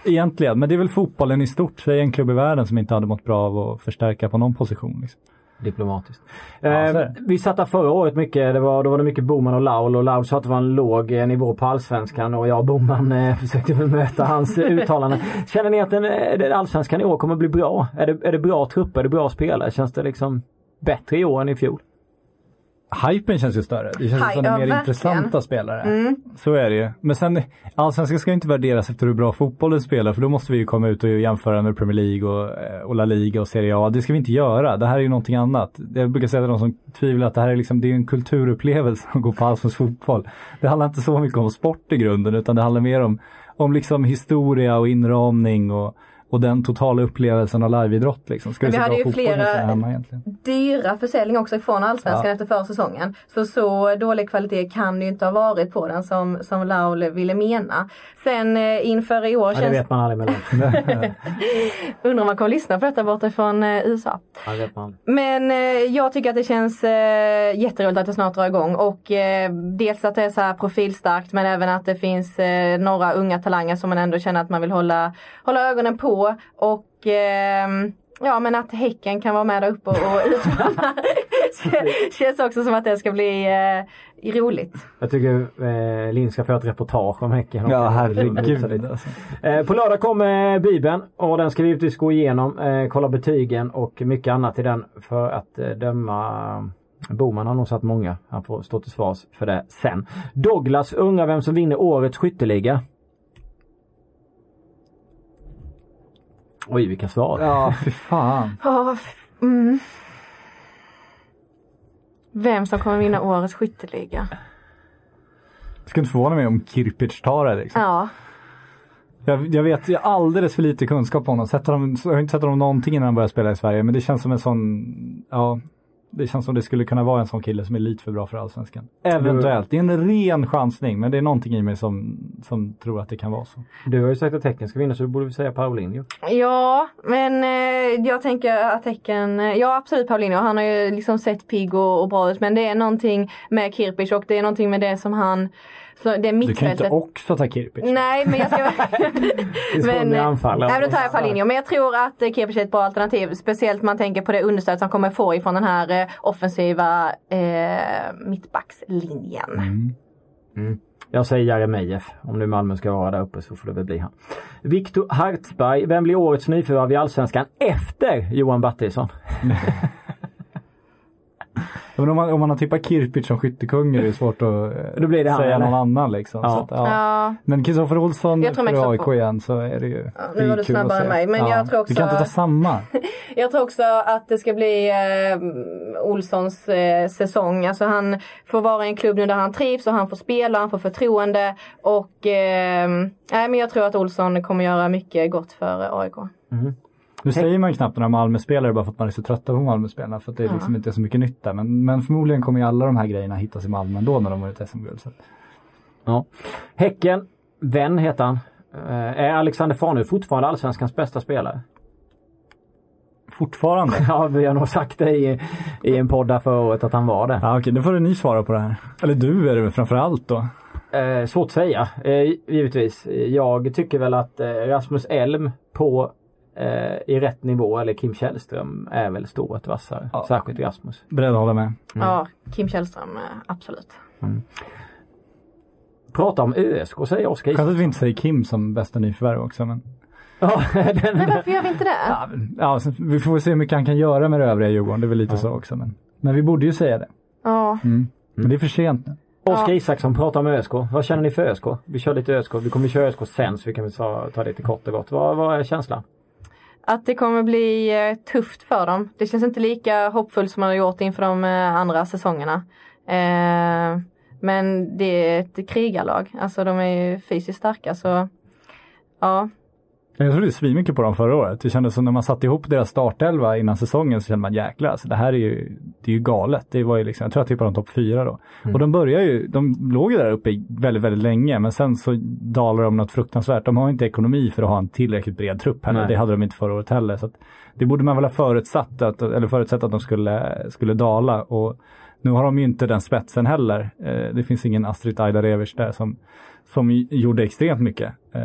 [SPEAKER 4] Egentligen, men det är väl fotbollen i stort, det är en klubb i världen som inte hade mått bra av att förstärka på någon position. Liksom.
[SPEAKER 3] Diplomatiskt.
[SPEAKER 4] Ja,
[SPEAKER 3] eh, vi satt där förra året mycket. Det var, då var det mycket Boman och Laul och Laul sa att det var en låg eh, nivå på allsvenskan och jag och Boman eh, försökte bemöta hans eh, uttalanden. Känner ni att den, eh, den allsvenskan i år kommer bli bra? Är det, är det bra trupper? Är det bra spelare? Känns det liksom bättre i år än i fjol?
[SPEAKER 4] Hypen känns ju större. Det känns
[SPEAKER 5] Hy-
[SPEAKER 4] som är
[SPEAKER 5] ja,
[SPEAKER 4] mer
[SPEAKER 5] verkligen.
[SPEAKER 4] intressanta spelare.
[SPEAKER 5] Mm.
[SPEAKER 4] Så är det ju. Men sen, allsvenskan ska inte värderas efter hur bra fotbollen spelar för då måste vi ju komma ut och jämföra med Premier League och, eh, och La Liga och Serie A. Det ska vi inte göra. Det här är ju någonting annat. Jag brukar säga till de som tvivlar att det här är liksom, det är en kulturupplevelse att gå på allsvensk fotboll. Det handlar inte så mycket om sport i grunden utan det handlar mer om, om liksom historia och inramning och, och den totala upplevelsen av liveidrott liksom. Ska det
[SPEAKER 5] vi
[SPEAKER 4] se
[SPEAKER 5] hade ju flera-
[SPEAKER 4] det är hemma egentligen?
[SPEAKER 5] Dyra försäljning också ifrån allsvenskan
[SPEAKER 4] Ja.
[SPEAKER 5] efter förra säsongen. Så så dålig kvalitet kan det ju inte ha varit på den som, som Laul ville mena. Sen eh, inför i år
[SPEAKER 3] Ja, det
[SPEAKER 5] känns...
[SPEAKER 3] vet man aldrig med.
[SPEAKER 5] Undrar om man kommer lyssna på detta borta från eh, USA.
[SPEAKER 3] Ja, det vet man.
[SPEAKER 5] Men eh, jag tycker att det känns eh, jätteroligt att det snart drar igång och eh, dels att det är så här profilstarkt men även att det finns eh, några unga talanger som man ändå känner att man vill hålla, hålla ögonen på och eh, ja men att Häcken kan vara med där uppe och, och utmana. Kän- Känns också som att det ska bli eh, roligt.
[SPEAKER 3] Jag tycker eh, Lind ska få ett reportage om Häcken.
[SPEAKER 4] Ja, herregud. Alltså.
[SPEAKER 3] Eh, på lördag kommer Bibeln och den ska vi givetvis gå igenom. Eh, kolla betygen och mycket annat i den för att eh, döma Boman har nog satt många. Han får stå till svars för det sen. Douglas undrar vem som vinner årets skytteliga. Oj, vilka svar.
[SPEAKER 4] Ja, fy fan.
[SPEAKER 5] Ja, mm. Vem som kommer vinna årets skytteliga?
[SPEAKER 4] Jag skulle inte förvåna mig om Kirpic tar det. Liksom.
[SPEAKER 5] Ja,
[SPEAKER 4] Jag, jag vet, jag har alldeles för lite kunskap på honom. Sett honom. Jag har inte sett honom någonting innan han började spela i Sverige. Men det känns som en sån, ja. Det känns som det skulle kunna vara en sån kille som är lite för bra för allsvenskan. Eventuellt. Det är en ren chansning. Men det är någonting i mig som, som tror att det kan vara så.
[SPEAKER 3] Du har ju sagt att Häcken ska vinna så du borde vi säga Paulinho.
[SPEAKER 5] Ja, men eh, jag tänker att Häcken, eh, ja absolut Paulinho, han har ju liksom sett pigg och, och bra ut men det är någonting med Kirpic och det är någonting med det som han, så det är
[SPEAKER 4] Du kan
[SPEAKER 5] mittfältet.
[SPEAKER 4] inte också ta Kirpic.
[SPEAKER 5] Nej men jag ska...
[SPEAKER 3] Med anfall.
[SPEAKER 5] Nej, men då tar jag Paulinho. Men jag tror att eh, Kirpic är ett bra alternativ. Speciellt man tänker på det understöd som kommer få ifrån den här eh, offensiva eh, mittbackslinjen.
[SPEAKER 4] Mm.
[SPEAKER 3] Jag säger Jeremejeff. Om nu Malmö ska vara där uppe så får det väl bli han. Viktor Hartsberg. Vem blir årets nyförvärv i Allsvenskan efter Johan Battisson?
[SPEAKER 4] Men om, man, om man har tippat Kirpic som skyttekung är det svårt att eh,
[SPEAKER 3] Då blir det han,
[SPEAKER 4] säga
[SPEAKER 3] eller?
[SPEAKER 4] någon annan liksom.
[SPEAKER 3] Ja.
[SPEAKER 4] Så att, ja.
[SPEAKER 5] Ja.
[SPEAKER 4] Men Kristoffer Olsson för AIK
[SPEAKER 5] får-
[SPEAKER 4] igen så är det ju
[SPEAKER 5] Ja, nu var du snabbare än mig, men jag tror också-
[SPEAKER 4] Du kan inte ta samma.
[SPEAKER 5] Jag tror också att det ska bli eh, Olssons eh, säsong. Alltså han får vara i en klubb nu där han trivs och han får spela, han får förtroende. Och eh, nej, men jag tror att Olsson kommer göra mycket gott för eh, AIK.
[SPEAKER 4] Nu säger man ju knappt några Malmö-spelare bara för att man är så trött på Malmö-spelarna för att det är liksom inte så mycket nytt där. Men, men förmodligen kommer ju alla de här grejerna hittas i Malmö ändå när de har ett SM-guld.
[SPEAKER 3] Ja. Häcken, vän heter han. Eh, Är Alexander Farnerud fortfarande allsvenskans bästa spelare?
[SPEAKER 4] Fortfarande?
[SPEAKER 3] Ja, vi har nog sagt det i, i en podd där förra året att han var det.
[SPEAKER 4] Ja, okej, då får du ni svara på det här. Eller du är det väl framförallt då?
[SPEAKER 3] Eh, svårt att säga, eh, givetvis. Jag tycker väl att eh, Rasmus Elm på eh, i rätt nivå eller Kim Källström är väl stået vassare.
[SPEAKER 4] Ja.
[SPEAKER 3] Särskilt Rasmus.
[SPEAKER 4] Beredd att hålla med.
[SPEAKER 5] Ja, Kim Källström, eh, absolut.
[SPEAKER 3] Prata om ÖSK säger Oskar
[SPEAKER 4] Skönt att vi inte säger Kim som bästa nyförvärv också. Men,
[SPEAKER 3] Ja, den,
[SPEAKER 5] Men varför gör vi inte det?
[SPEAKER 4] ja, ja, vi får se hur mycket han kan göra med det övriga Djurgården. Det är väl lite så också. Men, men vi borde ju säga det.
[SPEAKER 5] Ja,
[SPEAKER 4] Mm. Men det är för sent nu.
[SPEAKER 3] Oskar
[SPEAKER 5] Ja.
[SPEAKER 3] Isaksson pratar om ÖSK. Vad känner ni för ÖSK? Vi kör lite ÖSK. Vi kommer köra ÖSK sen så vi kan väl ta, ta det lite kort och gott. Vad, vad är känslan?
[SPEAKER 5] Att det kommer bli eh, tufft för dem. Det känns inte lika hoppfullt som man har gjort inför de eh, andra säsongerna. Eh, men det är ett krigarlag. Alltså de är ju fysiskt starka så ja.
[SPEAKER 4] Jag trodde svinmycket på dem förra året. Det kändes som när man satte ihop deras startelva innan säsongen så kände man jäklar, alltså, det här är ju, det är ju galet. Det var ju liksom, jag tror jag tippade dem topp fyra då. Och de börjar ju, de låg ju där uppe väldigt, väldigt länge men sen så dalar de något fruktansvärt. De har inte ekonomi för att ha en tillräckligt bred trupp.
[SPEAKER 3] Nej.
[SPEAKER 4] Det hade de inte förra året heller. Så det borde man väl ha förutsatt att, eller förutsatt att de skulle, skulle dala. Och nu har de ju inte den spetsen heller. Eh, det finns ingen Astrid Ajdarevic där som, som gjorde extremt mycket. Eh,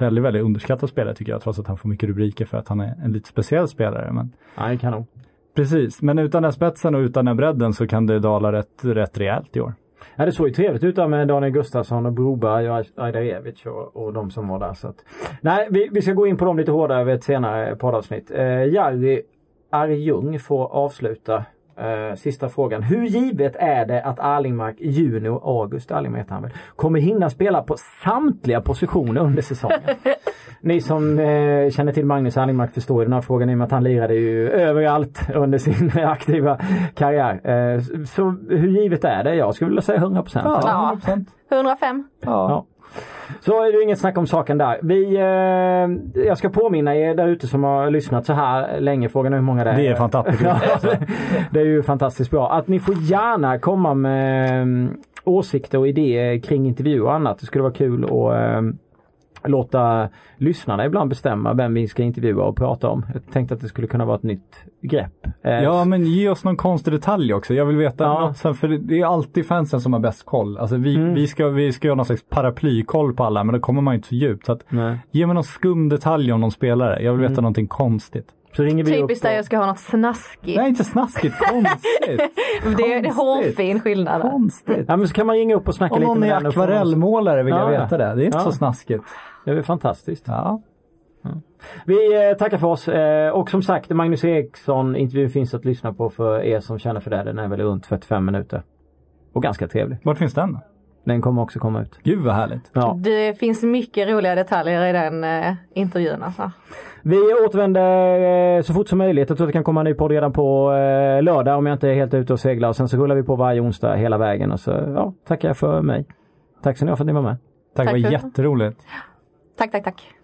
[SPEAKER 4] väldigt, väldigt underskattad spelare tycker jag, trots att han får mycket rubriker för att han är en lite speciell spelare. Men,
[SPEAKER 3] Nej, kanon.
[SPEAKER 4] precis, men utan den spetsen och utan den bredden så kan det dala rätt, rätt rejält i år.
[SPEAKER 3] Ja, det såg ju trevligt ut där med Daniel Gustafsson och Broberg och Ajdarevic och, och de som var där. Så att, nej, vi, vi ska gå in på dem lite hårdare vid ett senare poddavsnitt. Eh, Jari Arjung får avsluta eh, sista frågan. Hur givet är det att Arlingmark Junior, August Arlingmark heter han väl, kommer hinna spela på samtliga positioner under säsongen? Ni som eh, känner till Magnus Arlingmark förstår ju den här frågan i och med att han lirade ju överallt under sin aktiva karriär. Eh, så hur givet är det? Jag skulle vilja säga 100 procent.
[SPEAKER 5] Ja. 105.
[SPEAKER 3] Ja. Så är det inget snack om saken där. Vi, eh, jag ska påminna er där ute som har lyssnat så här länge. Frågan är hur många det är.
[SPEAKER 4] Det är fantastiskt.
[SPEAKER 3] Ja, det är ju fantastiskt bra. Att ni får gärna komma med eh, åsikter och idéer kring intervjuer och annat. Det skulle vara kul att eh, låta lyssnarna ibland bestämma vem vi ska intervjua och prata om. Jag tänkte att det skulle kunna vara ett nytt grepp. Eh,
[SPEAKER 4] Ja, men ge oss någon konstig detalj också. Jag vill veta
[SPEAKER 3] Ja.
[SPEAKER 4] något sen, för det- är alltid fansen som har bäst koll. Alltså vi,
[SPEAKER 3] Mm.
[SPEAKER 4] vi, ska, vi ska göra någon slags paraplykoll på alla, men då kommer man ju inte så djupt. Så att,
[SPEAKER 3] Nej.
[SPEAKER 4] ge mig någon skum detalj om någon spelare. Jag vill veta
[SPEAKER 3] Mm.
[SPEAKER 4] någonting konstigt.
[SPEAKER 3] Så ringer vi
[SPEAKER 5] Typiskt där jag ska ha något snaskigt.
[SPEAKER 4] Nej, inte snaskigt. Konstigt.
[SPEAKER 5] det är en hårfin skillnad.
[SPEAKER 4] konstigt.
[SPEAKER 3] Ja men så kan man ringa upp och snacka
[SPEAKER 4] Om
[SPEAKER 3] lite
[SPEAKER 4] någon
[SPEAKER 3] med
[SPEAKER 4] är
[SPEAKER 3] den och få oss-
[SPEAKER 4] akvarellmålare vill jag
[SPEAKER 3] Ja,
[SPEAKER 4] veta det. Det är inte
[SPEAKER 3] ja.
[SPEAKER 4] så snaskigt.
[SPEAKER 3] Det är väl fantastiskt.
[SPEAKER 4] Ja.
[SPEAKER 3] Vi eh, tackar för oss eh, och som sagt Magnus Eriksson intervjun finns att lyssna på för er som känner för det. Den är väl runt 45 minuter. Och ganska trevlig.
[SPEAKER 4] Vart finns den?
[SPEAKER 3] Den kommer också komma ut.
[SPEAKER 4] Gud vad härligt.
[SPEAKER 3] Ja.
[SPEAKER 5] Det finns mycket roliga detaljer i den eh, intervjun alltså.
[SPEAKER 3] Vi återvänder eh, så fort som möjligt. Jag tror det kan komma en ny podd redan på eh, lördag om jag inte är helt ute och seglar. Och sen så rullar vi på varje onsdag hela vägen. Och så ja, tackar jag för mig. Tack så mycket för att ni var med.
[SPEAKER 4] Tack,
[SPEAKER 5] Tack
[SPEAKER 4] det var jätteroligt.
[SPEAKER 5] Tack, tack, tack.